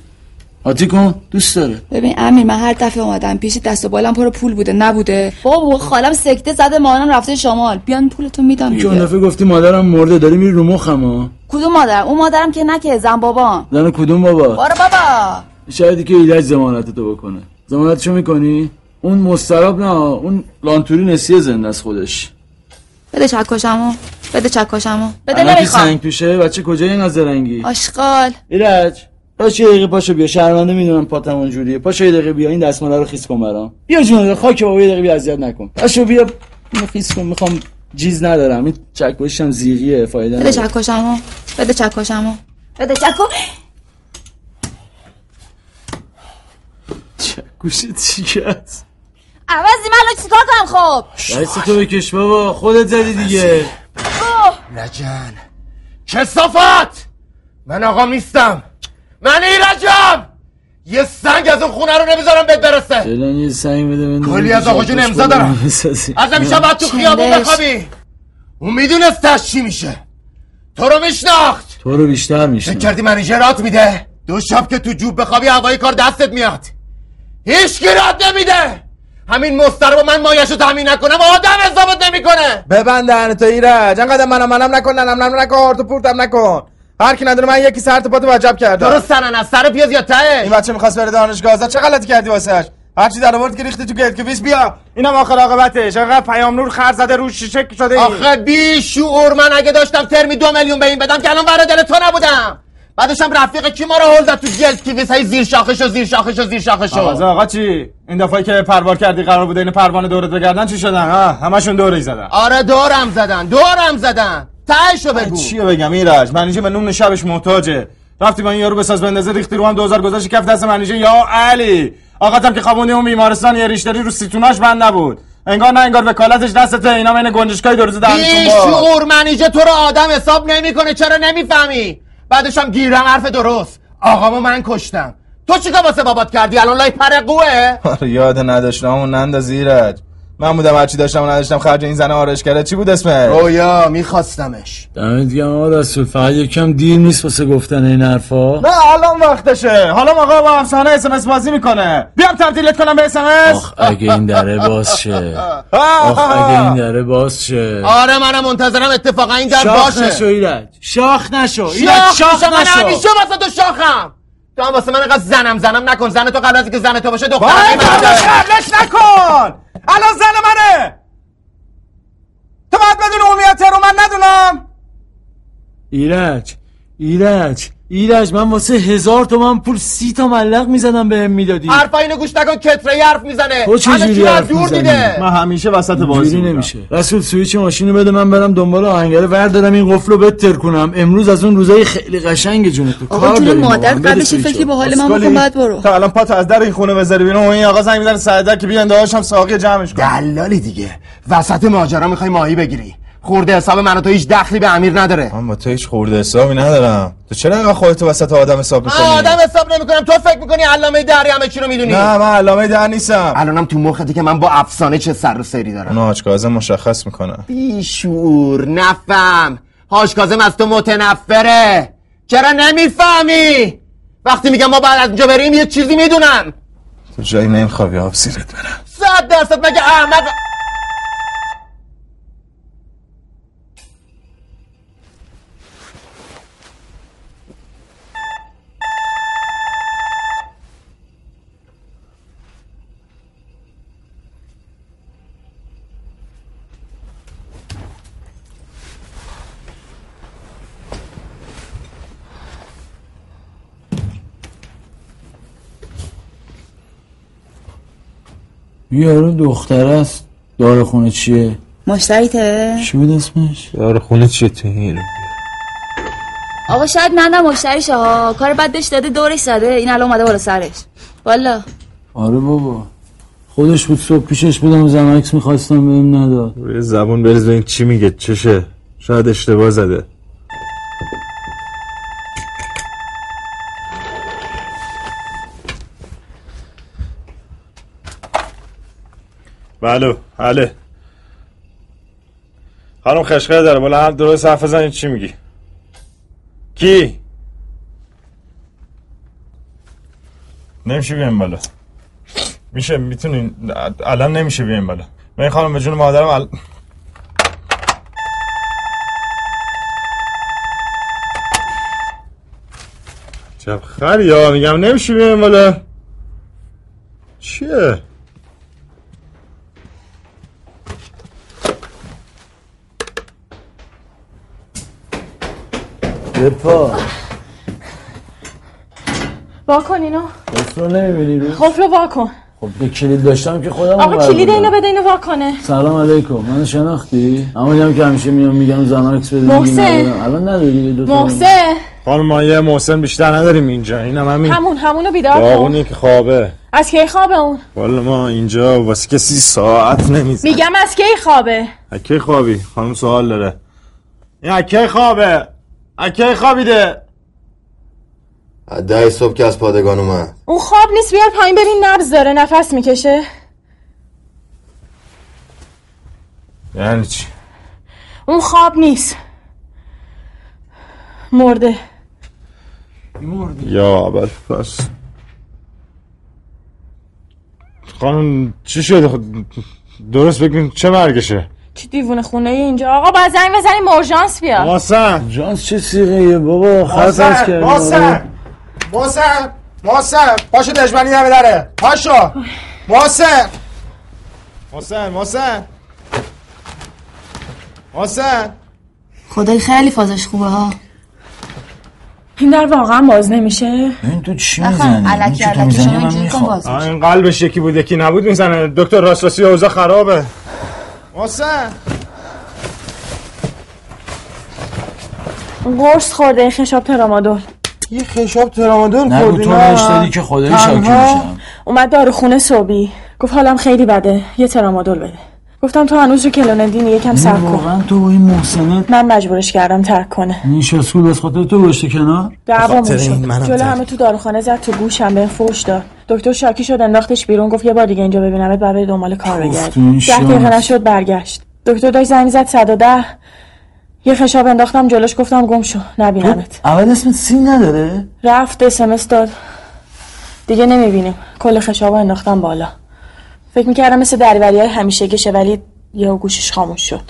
قاطی کن دوست داره. ببین امیر من هر دفعه اومدم پیش دست و بالم پر پول بوده نبوده. بابا خالم سکته زده مامانم رفته شمال. بیان پولتو میدم که اون دیگه. دفعه گفتی مادرم مرده داری میری رو مخم ها کدوم مادرم اون مادرم که نکه زن بابام زن کدوم بابا؟ بارو بابا. شاید که ایرج زمانت تو بکنه. زمانتشو می‌کنی؟ اون مستراب نه اون لانتوری نسیه زنده از خودش. بده چکشمو بده چکشمو. بده نمی‌خوام. سنگ توشه بچه کجای این از رنگی؟ آشغال. ایرج پاشو یه دقیقه پاشو بیا. شرمنده می‌دونم پاتم اونجوریه. پاشو یه دقیقه بیا. این دستماله رو خیس کن برام. بیا جون خاک بابا یه دقیقه بیا اذیت نکن. پاشو بیا. خیس کن می‌خوام چیز ندارم. این چکشم زیغیه فایده بده چکشمو. بده چکشمو. بده چکو. چکش چیه است عوضی من الان چیکار کنم خب؟ دست تو بکش بابا. خودت زدی دیگه. نجن کسافت! من آقا نیستم. من ایرجم یه سنگ از اون خونه رو نمی‌ذارم بهت برسه. فعلا یه سنگ بده بندازیم کلی از آقا جون امضا دارم. از همیشه باید تو خیابون. بخوابی. اون می‌دونست تش چی میشه. تو رو میشناخت. تو رو بیشتر فکر میشنم کردی منیجرات میده؟ دو شب که تو جوب بخوابی هوای کار دستت میاد. هیچ رات نمیده. همین مستر با من مایشو تامین نکنم آدم حسابت نمی‌کنه. ببند دهن تو ایرج. انقدر منم منم نکن ننم نکن تو پورتم نکن. هر کی ندونه من یکی سر تو پاتو وجب کردم. درست سنن از سر پیاز یا ته؟ این بچه می‌خواست بره دانشگاه ازت چه غلطی کردی واسش هرچی در آورد که ریختی تو گلکویس بیا. اینم آخر عاقبتش. انقدر پیام نور خر زده روش شیشه شده. آخه بی شعور من اگه داشتم ترمی دو میلیون به این بدم که الان برای دل تو نبودم. بعدش هم رفیق کی ما رو هل زد تو گلد کیویس های زیر شاخش و زیر شاخش و زیر شاخش آقا آقا چی؟ این دفعه که پروار کردی قرار بوده این پروانه دورت بگردن چی شدن؟ ها همشون دورش زدن. آره دورم زدن دورم زدن. تهشو بگو. چی بگم ایرج؟ منیجه به نون شبش محتاجه. رفتی با این یارو بساز بندازه ریختی رو هم 2000 گذاشتی کف دست منیجه یا علی آقاتم که خوابوندی اون بیمارستان یه ریشتری رو سیتوناش بند نبود. انگار نه انگار وکالتش دستته. اینا من گنجشکای دو روزه بی دهنشون. شعور منیجه تو رو آدم حساب نمی‌کنه. چرا نمی‌فهمی؟ بعدش هم گیرم حرف درست. آقامو من کشتم. تو چیکار واسه بابات کردی؟ الان لای پرقوه. آره یاد نداشتم. اون ننداز ایرج. من بودم هرچی داشتم و نداشتم خرج این زن آرش کرده چی بود اسمش؟ رویا میخواستمش. دمت گرم آقا رسول فقط یکم دیر نیست واسه گفتن این حرفا. نه الان وقتشه. حالا آقا با افسانه اس ام بازی می‌کنه. بیام تبدیلت کنم به اس ام آخ اگه این دره باز شه. آخ اگه این دره باز شه. آره منم منتظرم اتفاقا این در شاخ باشه. نشو ایرج. شاخ نشو. ایرج شاخ شاخ میشم، من نشو. همیشه واسه تو شاخم. تو هم واسه من اینقدر زنم زنم نکن. زن تو قبل از اینکه زن تو باشه داداش قبلش نکن. الان زن منه. تو باید بدون امیت رو من ندونم. ایرج ایرج. ایرج من واسه هزار تومن پول سی تا ملق می‌زدم بهم می‌دادی. حرفا اینو گوش نکن کتره حرف می‌زنه. تو چه جوری حرف دور می‌زنی؟ دیده من همیشه وسط بازی. نمیشه. رسول سویچ ماشینو بده من برم دنبال آهنگره وردارم این قفل رو بتر کنم. امروز از اون روزای خیلی قشنگ جون تو. آقا کار جون مادر قبلش. فکری به حال من. بکن بعد برو. تا الان پات از در این خونه بذاری بیرون. این آقا زنگ می‌زنه سعادت که بیان داشتم ساقی جمعش کن دلالی دیگه. وسط ماجرا می‌خوای ماهی بگیری. خورده حساب من و تو هیچ دخلی به امیر نداره. من با تو هیچ خورده حسابی ندارم. تو چرا اینقدر خودتو وسط آدم حساب من می‌کنی آدم حساب نمی‌کنم. تو فکر می‌کنی علامه دری همه چی رو می‌دونی؟ نه من علامه در نیستم. الانم تو مختی که من با افسانه چه سر و سری دارم. اون کاظم مشخص می‌کنه بیشور نفهم. حاج کاظم از تو متنفره. چرا نمی‌فهمی؟ وقتی میگم ما بعد از اینجا بریم یه چیزی می‌دونم. تو جایی نمیخوابی آب سیرت برم. صد درصد مگه احمق یارو دختر است. دار خونه چیه؟ مشتریته؟ چی بود اسمش؟ یار خونه چیه تو این؟ آقا شاید منم مشتریشه ها. کار بد بهش داده دورش زده. این الان اومده بالا سرش. والا. آره بابا. خودش بود صبح پیشش بودم و زمکس می‌خواستم بهم نداد. روی زبون بریز ببین چی میگه چشه. شاید اشتباه زده. بله بله. خانم خشخه داره بالا هم درست حرف بزنید چی میگی؟ کی؟ نمیشه بیایم بالا. میشه می‌تونین الان نمیشه بیایم بالا. من خانم به جون مادرم ال... خری یا میگم نمیشه بیایم بالا. چیه؟ بپا واکن اینو. قفل رو نمی‌بینی رو قفل رو واکن خب به کلید داشتم که خودم آقا کلید اینو بده اینو واکنه سلام علیکم. من شناختی؟ اما هم که همیشه میام میگم زمکس بده میگی محسن. الان نداری دو تا محسن. خانم ما یه محسن بیشتر نداریم اینجا. اینم همین. همون همونو بیدار کن. باغونی که خوابه. از کی خوابه اون؟ والا ما اینجا واسه کسی ساعت نمیزن میگم از کی خوابه. اکی خوابی؟ خانم سوال داره. این اکی خوابه؟ اکی خوابیده؟ ده صبح که از پادگان اومد. اون خواب نیست بیار پایین برین نبز داره نفس می‌کشه. یعنی چی؟ اون خواب نیست. مرده. یا اول پس. خانم چی شده؟ درست بگین چه مرگشه؟ چی دیوونه خونه ای اینجا؟ آقا باید زنگ بزنیم اورژانس بیا محسن. جانس چه سیغه بابا؟ خط از محسن کردی محسن. محسن محسن. پاشو دشمنی همه داره پاشو. محسن. محسن محسن. محسن. خدای خیلی فازش خوبه ها. این در واقعا باز نمیشه؟ این تو چی می‌زنی؟ علکی علکی شما اینجوری کن باز آه، این قلبش یکی بود یکی نبود می‌زنه. دکتر راسراسی اوضاع خرابه. محسن قرص خورده این خشاب ترامادول. یه خشاب ترامادول نگو خوردی تو نه؟ بهش دادی که خدایی شاکی؟ میشم اومد داروخونه صبحی. گفت حالم خیلی بده. یه ترامادول بده. گفتم تو هنوز رو کلوندین یکم صبر کن. واقعا تو این محسنت من مجبورش کردم ترک کنه. این شاسکول از خاطر تو گشته کنار؟ دعوامون شد جلو. همه تو داروخانه زد تو گوشم به فوش داد. دکتر شاکی شد انداختش بیرون گفت یه بار دیگه اینجا ببینمت بعد بری دنبال کار این ده. دقیقه نشد برگشت. دکتر داشت زنگ زد 110 یه خشاب انداختم جلوش گفتم گم شو نبینمت. اول اسمت سین نداره؟ رفت اسمس داد. دیگه نمی‌بینیم. کل خشاب انداختم بالا. فکر می‌کردم مثل دریوری های همیشه گشه ولی یه گوشش خاموش شد.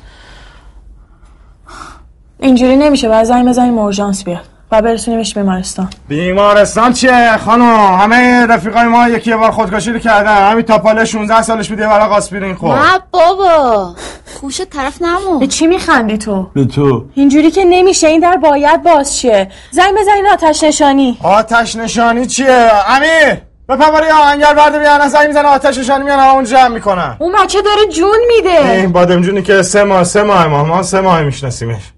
اینجوری نمیشه باید زنگ بزنیم اورژانس بیاد. و برسونیمش بیمارستان. بیمارستان چیه؟ خانم همه رفیقای ما یکی یه بار خودکشی رو کردن. همین تاپاله 16 سالش بود یه برای آسپرین خورد. نه بابا خوش طرف نمون به چی میخندی تو؟ به تو. اینجوری که نمیشه این در باید باز شه. زنگ بزنین آتش نشانی. آتش نشانی چیه؟ امیر بپر یا آهنگر برده بیان. زنگ می‌زنه آتش نشانی میان همون جمع می‌کنن. اون بچه داره جون میده. این بادمجونی که سه ماه سه ماه ما ما سه ماه میشناسیمش. این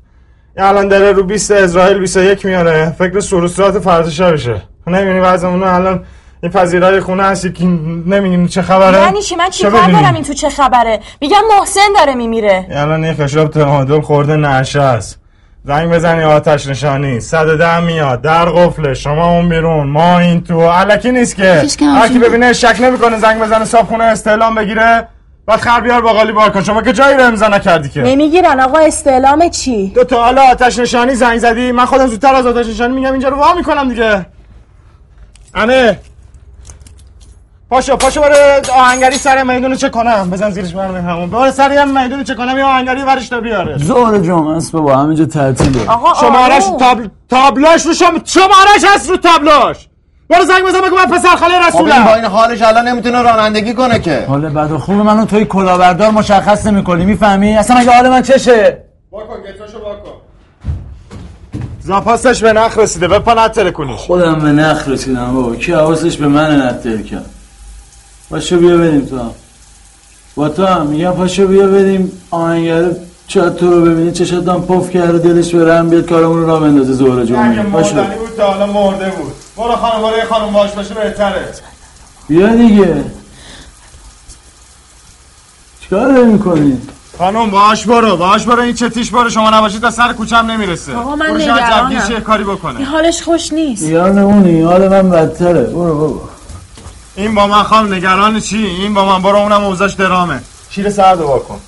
الان داره رو 20 اسرائیل 21 میاره. فکر سروسترات فردا شبشه نمی‌بینی وضعمون الان این پذیرای خونه هستی که نمیگین چه خبره. یعنی چی؟ من چه چیکار؟ دارم این تو چه خبره؟ میگم محسن داره میمیره. این الان یه خشاب ترامادول خورده نشه است. زنگ بزنی آتش نشانی. صد ده میاد. در قفله. شما اون بیرون. ما این تو. علکی نیست که. هر کی ببینه شک نمی‌کنه. زنگ بزنه صاحب خونه استعلام بگیره. بعد خر بیار باقالی بار کن. شما که جایی رو امضا نکردی که. نمی‌گیرن آقا استعلام چی؟ دو تا حالا آتش نشانی زنگ زدی. من خودم زودتر از آتش نشانی میگم اینجا رو وا می‌کنم دیگه. انه پاشو پاشو برو آهنگری سر میدونو چه کنم. بزن زیرش برم همون. برو سر هم میدونو چه کنم یه آهنگری ورش تا بیاره. زور جمعه است بابا همینجا تعطیله. آقا شمارش. تابل... تابلاش رو شم... شمارش هست رو تابلاش برو زنگ بزن بگو من پسر خاله خب این با رسولم این حالش الان نمی‌تونه رانندگی کنه که. حال بد و خوب منو توی کلاهبردار مشخص نمی‌کنی می‌فهمی؟ اصلا مگه حال من چشه؟ واکن گتاشو واکن زاپاسش به نخ رسیده بپا نتره کنیش خودم به نخ رسیدم بابا. کی حواسش به من نتل کرد؟ پاشو بیا بریم تو هم. با تو هم. میگم پاشو بیا بریم آهنگره شاید تو رو ببینی چشات هم پف کرده دلش به رحم بیاد کارمون رو را بندازه زهره جمعه پاشو مردنی بود تا حالا مرده بود. برو خانم برو یه خانم باش باشه بهتره. بیا دیگه. چیکار داری می‌کنی؟ خانم باش برو باش برو این چتیش برو شما نباشید تا سر کوچم نمی‌رسه. آقا من برو نگرانم. کاری بکنه. حالش خوش نیست. یار نمونی حال من بدتره. برو بابا. این با من خانم نگران چی؟ این با من برو اونم اوزاش درامه. شیر سرد رو واکن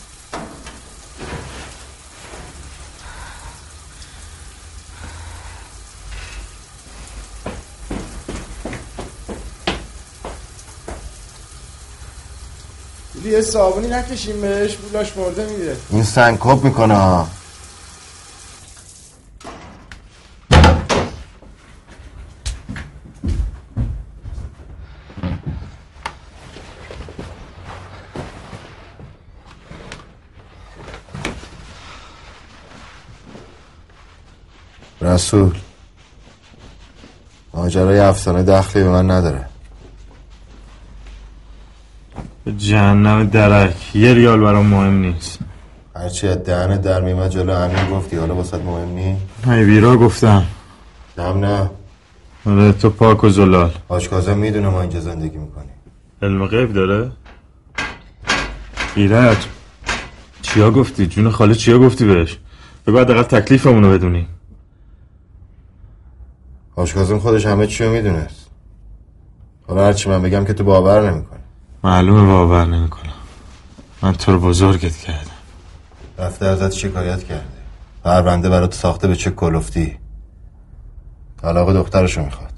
یه صابونی نکشیم بهش بولاش مرده میره. این سنکوب می‌کنه ها. رسول ماجرای افسانه دخلی به من نداره. جهنم درک. یه ریال برام مهم نیست. هرچی از دهن در میمد جلو امین گفتی. حالا واسه مهم نی؟ های بیرا گفتم. دم نه. آره تو پاک و زلال. حاج کازم می‌دونه ما اینجا زندگی می‌کنیم. علم غیب داره؟ ایرج چیا گفتی؟ جون خاله چیا گفتی بهش؟ بگو حداقل تکلیفمون رو بدونیم حاج کازم خودش همه چی رو می‌دونست. حالا هرچی من بگم که تو باور نمی‌کنه معلومه باور نمی‌کنم. من تو رو بزرگت کردم. رفته ازت شکایت کرده. پرونده برات ساخته به چه کلفتی؟ طلاق دخترشو می‌خواد.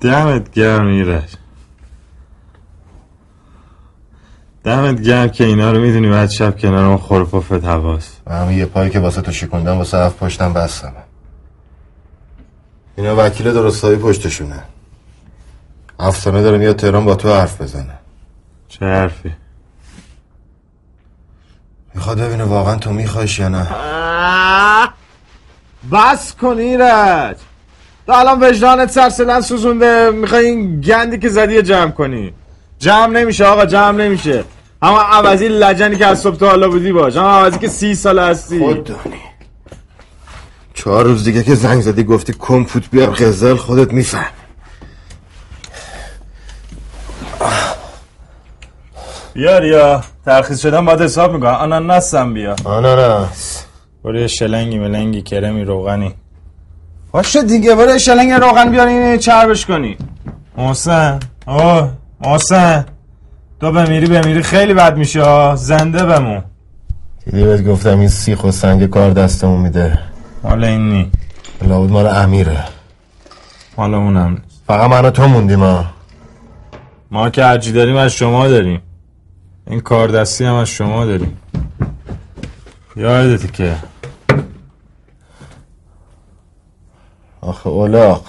دمت گرم ایرج. دمت گرم که اینا رو می‌دونی بعد شب کنار اون خورپفت هواست همه یه پایی که واسه تو شکوندم واسه هفت پشتم بستم اینا وکیل درستایی پشتشونه. افسانه داره میاد تهران با تو حرف بزنه. چه حرفی؟ می‌خواد ببینه واقعا تو میخوایش یا نه. بس کن ایرج. تو الان وجدانت سرسلن سوزونده. می‌خوای این گندی که زدی جمع کنی. جمع نمیشه آقا جمع نمیشه. اما عوضی لجنی که از صبح تا حالا بودی باش. اما عوضی که سی سال هستی. خود دانی چهار روز دیگه که زنگ زدی گفتی کمپوت بیار غزل خودت میفهم. بیار یا ترخیص شدن باید حساب می‌کنم. آناناس هم بیا. آناناس. برو یه شلنگی ملنگی کرمی روغنی. باشه دیگه برو یه شلنگ روغن بیار این چربش کنی. محسن. آه محسن. تو بمیری بمیری. خیلی بد میشه. زنده بمون. دیدی بهت گفتم این سیخ و سنگ کار دستمون میده. حالا این نی. لابد مال امیره. حالا اونم. فقط من تو موندیم ها ما که هرچی داریم از شما داریم. این کار دستی هم از شما داریم. یادتی که. آخه اولاق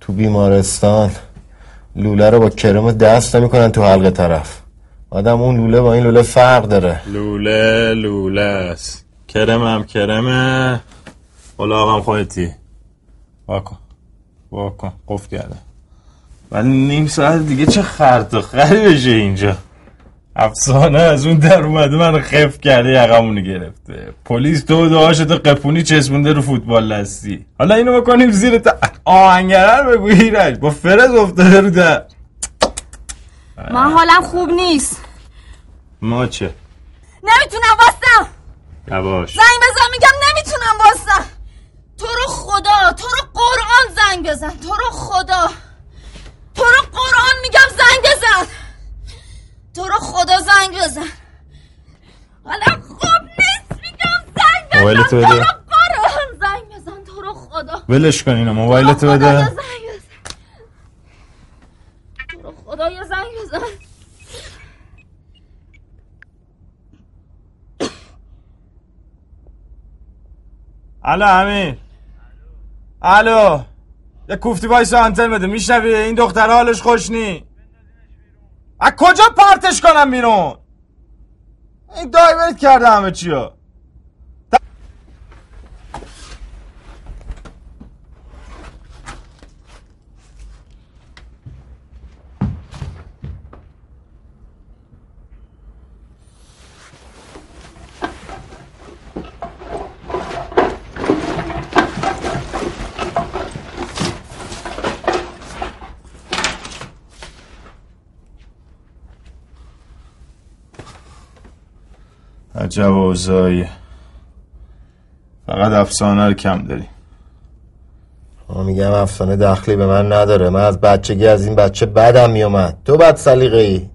تو بیمارستان لوله رو با کرم دست نمی‌کنن تو حلقه طرف. آدم اون لوله با این لوله فرق داره. لوله لوله است. کرمم کرمه. اولاغم خودتی. واکن. واکن. قفل کرده ولی نیم ساعت دیگه چه خرد و خری بشه اینجا؟ افسانه از اون در اومده من خف کرده یقمونو گرفته. پلیس دو دعاشتو قپونی چسبونده رو فوتبال دستی. حالا اینو بکنیم زیر تا آهنگره رو بگو ایرج. با فرز افتاده رو در. من حالم خوب نیست. ما چه؟ نمی‌تونم واسم. یواش. زنگ بزن میگم نمی‌تونم واسم. تو رو خدا تو رو قرآن زنگ بزن. تو رو خدا. تو رو قرآن میگم زنگ بزن. تو رو خدا زنگ بزن. حالا خوب نیست میگم زنگ بزن. موبایلتو تو بده. رو قرآن زنگ بزن. تو رو خدا. ولش کن اینو موبایلتو تو بده. تو رو خدا یه زنگ بزن. الو امیر. الو. یه کوفتی وایسا آنتن بده. میشنوی؟ این دختر حالش خوش نی. از کجا پرتش کنم بیرون؟ این divert کرده همه چیو. اوضاعی فقط افسانه رو کم داری. ما میگم افسانه دخلی به من نداره. من از بچگی از این بچه بدم میومد. تو بد سلیقه ای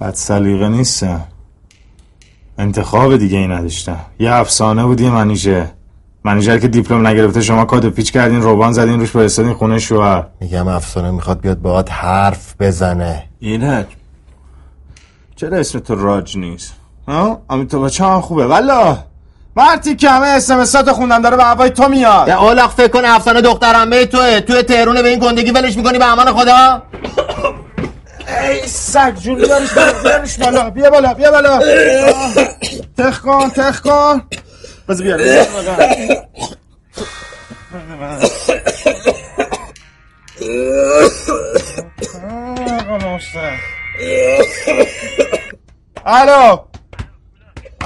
بد سلیقه نیستم انتخاب دیگه ای نداشتم. یه افسانه بود یه منیژه. منیژر که دیپلم نگرفته شما کادو پیچ کردین روبان زدین روش فرستادین خونه شوهر. میگم افسانه می‌خواد بیاد باهات حرف بزنه. اینه. چرا اسم تو راج نیست؟ ها امین تو بچه هم خوبه والا مرتی که همه اسمسات خوندن داره به هوای تو میاد یا اولاق فکر کن افسانه دخترمه توه توی تهرون به این گندگی ولش می‌کنی به امان خدا ای سگ جون بیارش بالا بیارش بالا بیا بالا بیا بالا. تخ کن تخ کن بذار بیار. الو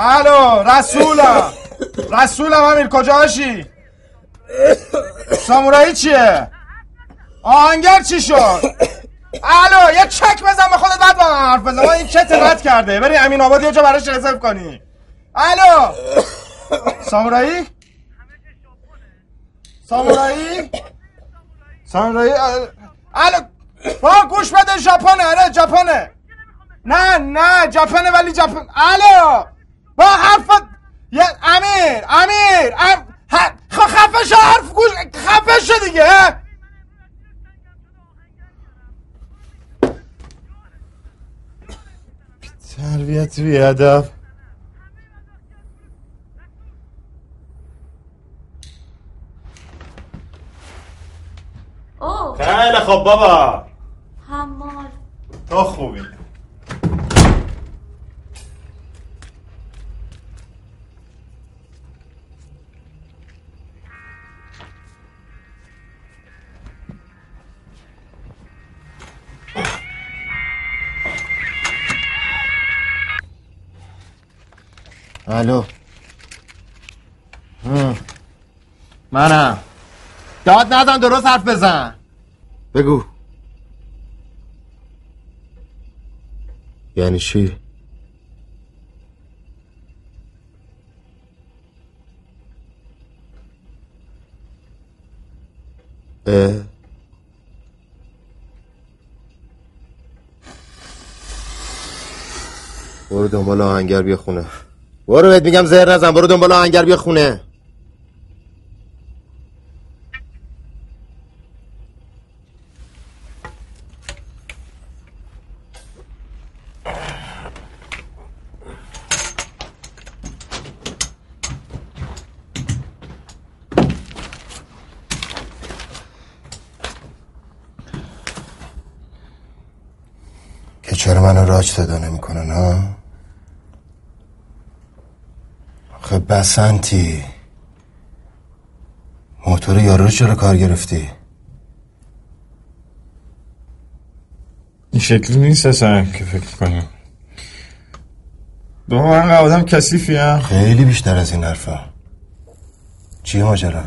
الو رسولم. رسولم امیر کجاشی سامورایی چیه؟ آهنگر چی شد؟ الو یه چک بزن به خودت بعد با حرف بزن. این چت رد کرده. بری امین آباد یه جا براش رزرو کنی. الو. سامورایی؟ سامورایی؟ سامورایی ال- الو. با گوش بده ژاپنه. آره ژاپنه. نه نه ژاپنه ولی ژاپن. الو. با حرف یه امیر امیر ام... ه... خ- خفه شو حرف گوش خفه شو دیگه. تربیت بیادب. اوه. خیلی خب بابا. حمال تو خوبی. الو. منم. داد نزن درست حرف بزن. بگو. یعنی چی؟ اه. برو دنبال آهنگر بیا خونه. برو بهت میگم زهر نزن برو دنبال آهنگر بیا خونه که چرا منو راج صدا نمی‌کنن ها خب بسنتی موتور یارو رو چرا کار گرفتی؟ این شکلی نیست اصلا که فکر کنم دو من آدم کسیفی هم خیلی بیشتر از این حرفا. چیه ماجرا؟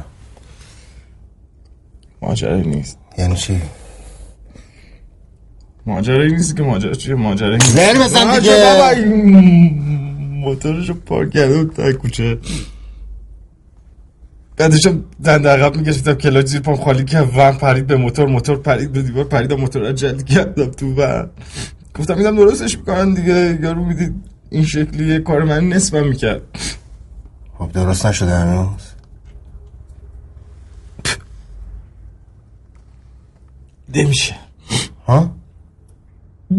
ماجرایی نیست. یعنی چی؟ ماجرایی نیست که ماجرا چیه؟ ماجرایی نیست. زر بزن ماجرا دیگه. موتورشو پارک کرده بود تا کوچه. بعدشم دند عقب میکشیدم کلاج زیر پام خالی که ون پرید به موتور موتور پرید به دیوار پرید موتور رو جلد کردم تو ون. گفتم میدم درستش می‌کنن دیگه یارو می‌دید این شکلیه کار من نصفم می‌کرد. خب درست نشده هنوز؟ نمیشه. ها؟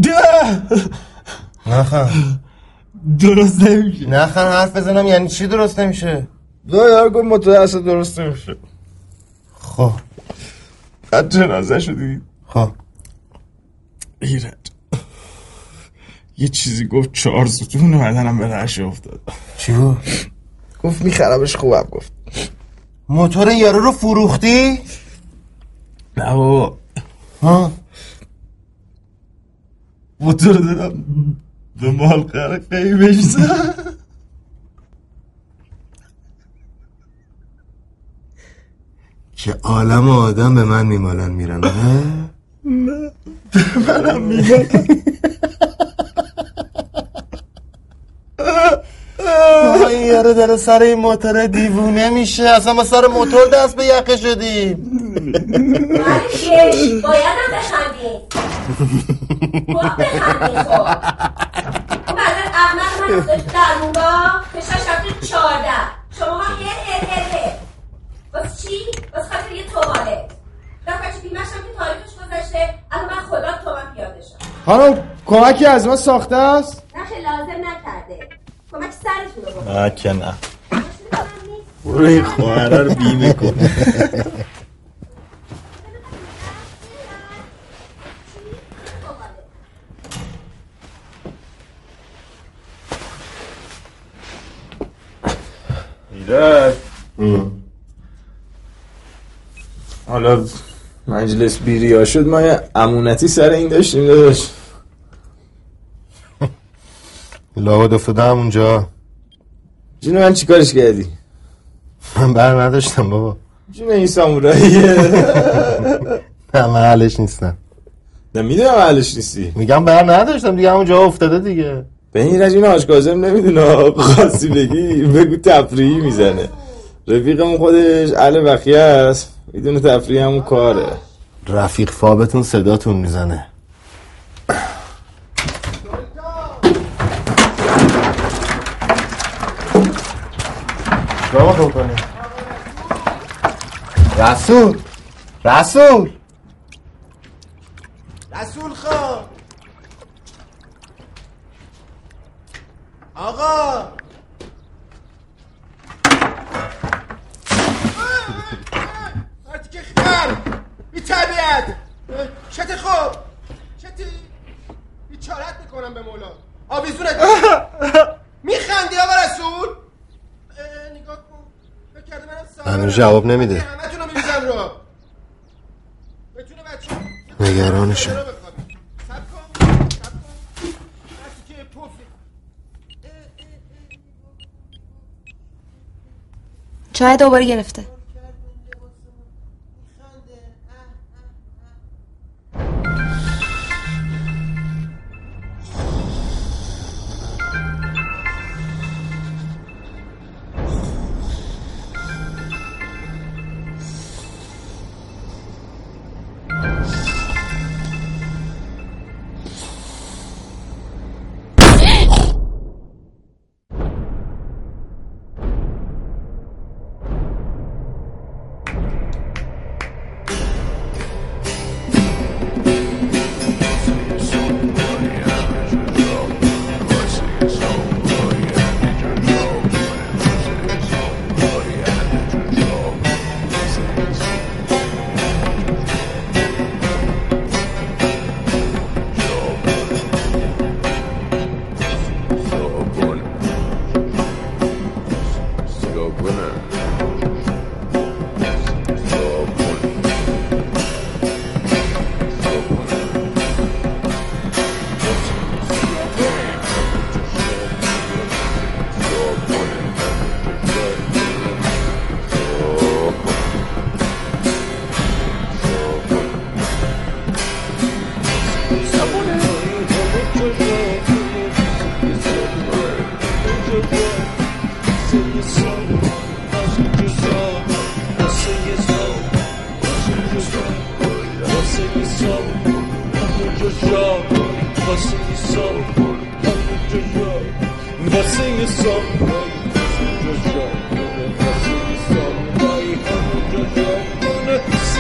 ده! نخن درست نمیشه. نخن حرف بزنم یعنی چی درست نمیشه؟ دو یار گفت موتور اصلا درست نمیشه. خب. بعد جنازه شدی؟ خب. ایرج. یه چیزی گفت چهار ستون بدنم به رش افتاد. چی بود؟ گفت میخرمش خوبم گفت. موتور یارو رو فروختی؟ نه بابا. ها؟ موتور دادم. به مال قیمش زد که عالم آدم به من میمالن میرن نه نه. به منم میگن یارو داره سر این موتور دیوونه میشه. اصلا ما سر موتور دست به یقه شدیم. مرکش بایدم بخندیم خب بخندیم خب. اون بعدن احمد من افتاد تو درمونگاه کشش رفته چارده شما ها هر هر هر هر واسه چی؟ واسه خاطر یه توالت دفعه بیمشم که تاریخش گذشته. الان من خدا تومن پیاده شم خانم کمکی از ما ساخته است؟ نه خیلی لازم نکرده. کمک سرتون رو بکن نه که نه. برو این خواهره رو بیمه کن. ایرج حالا مجلس بیریا شد ما یه امونتی سر این داشتیم داشت لابد افتادم اونجا. جون من چیکارش کردی؟ من بر نداشتم بابا. جون این ساموراییه. نه من حلش نیستم. نه می‌دونم حلش نیستی. میگم بر نداشتم دیگه همونجا افتاده دیگه. به این رجین آش نمی‌دونه. خاصی بگی بگو تفریحی می‌زنه. رفیقمون خودش اهل بخیه است. می‌دونه تفریح همون کاره. رفیق فابتون صداتون می‌زنه. چیکار باید بکنیم؟ رسول رسول. رسول خان. آقا. مرتی که خر. بی طبیعت. شت خوب. شتی. بیچارت می‌کنم به مولا. آویزونت. میخندی آقا رسول اه، نگاه کن فکر کرده منم سوارم. هنوز جواب نمیده. نگرانشم. چای دوباره گرفته.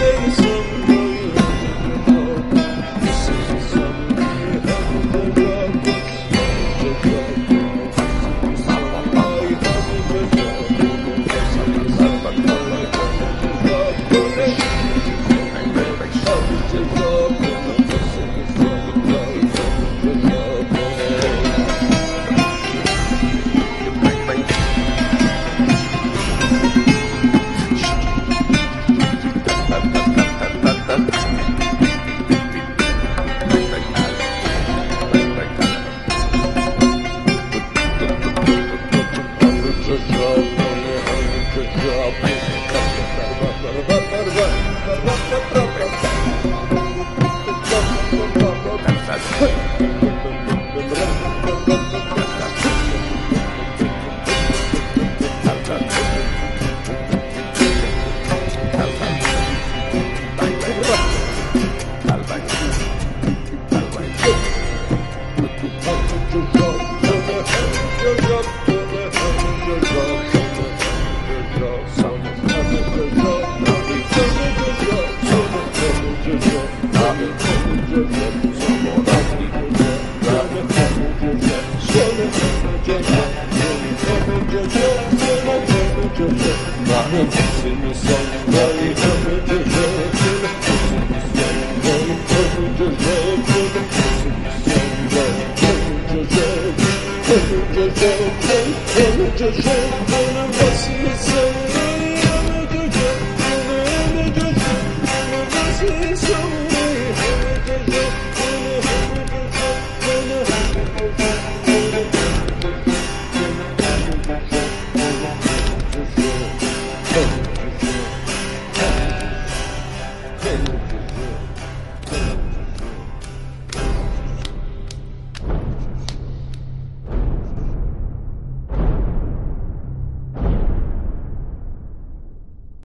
Say it's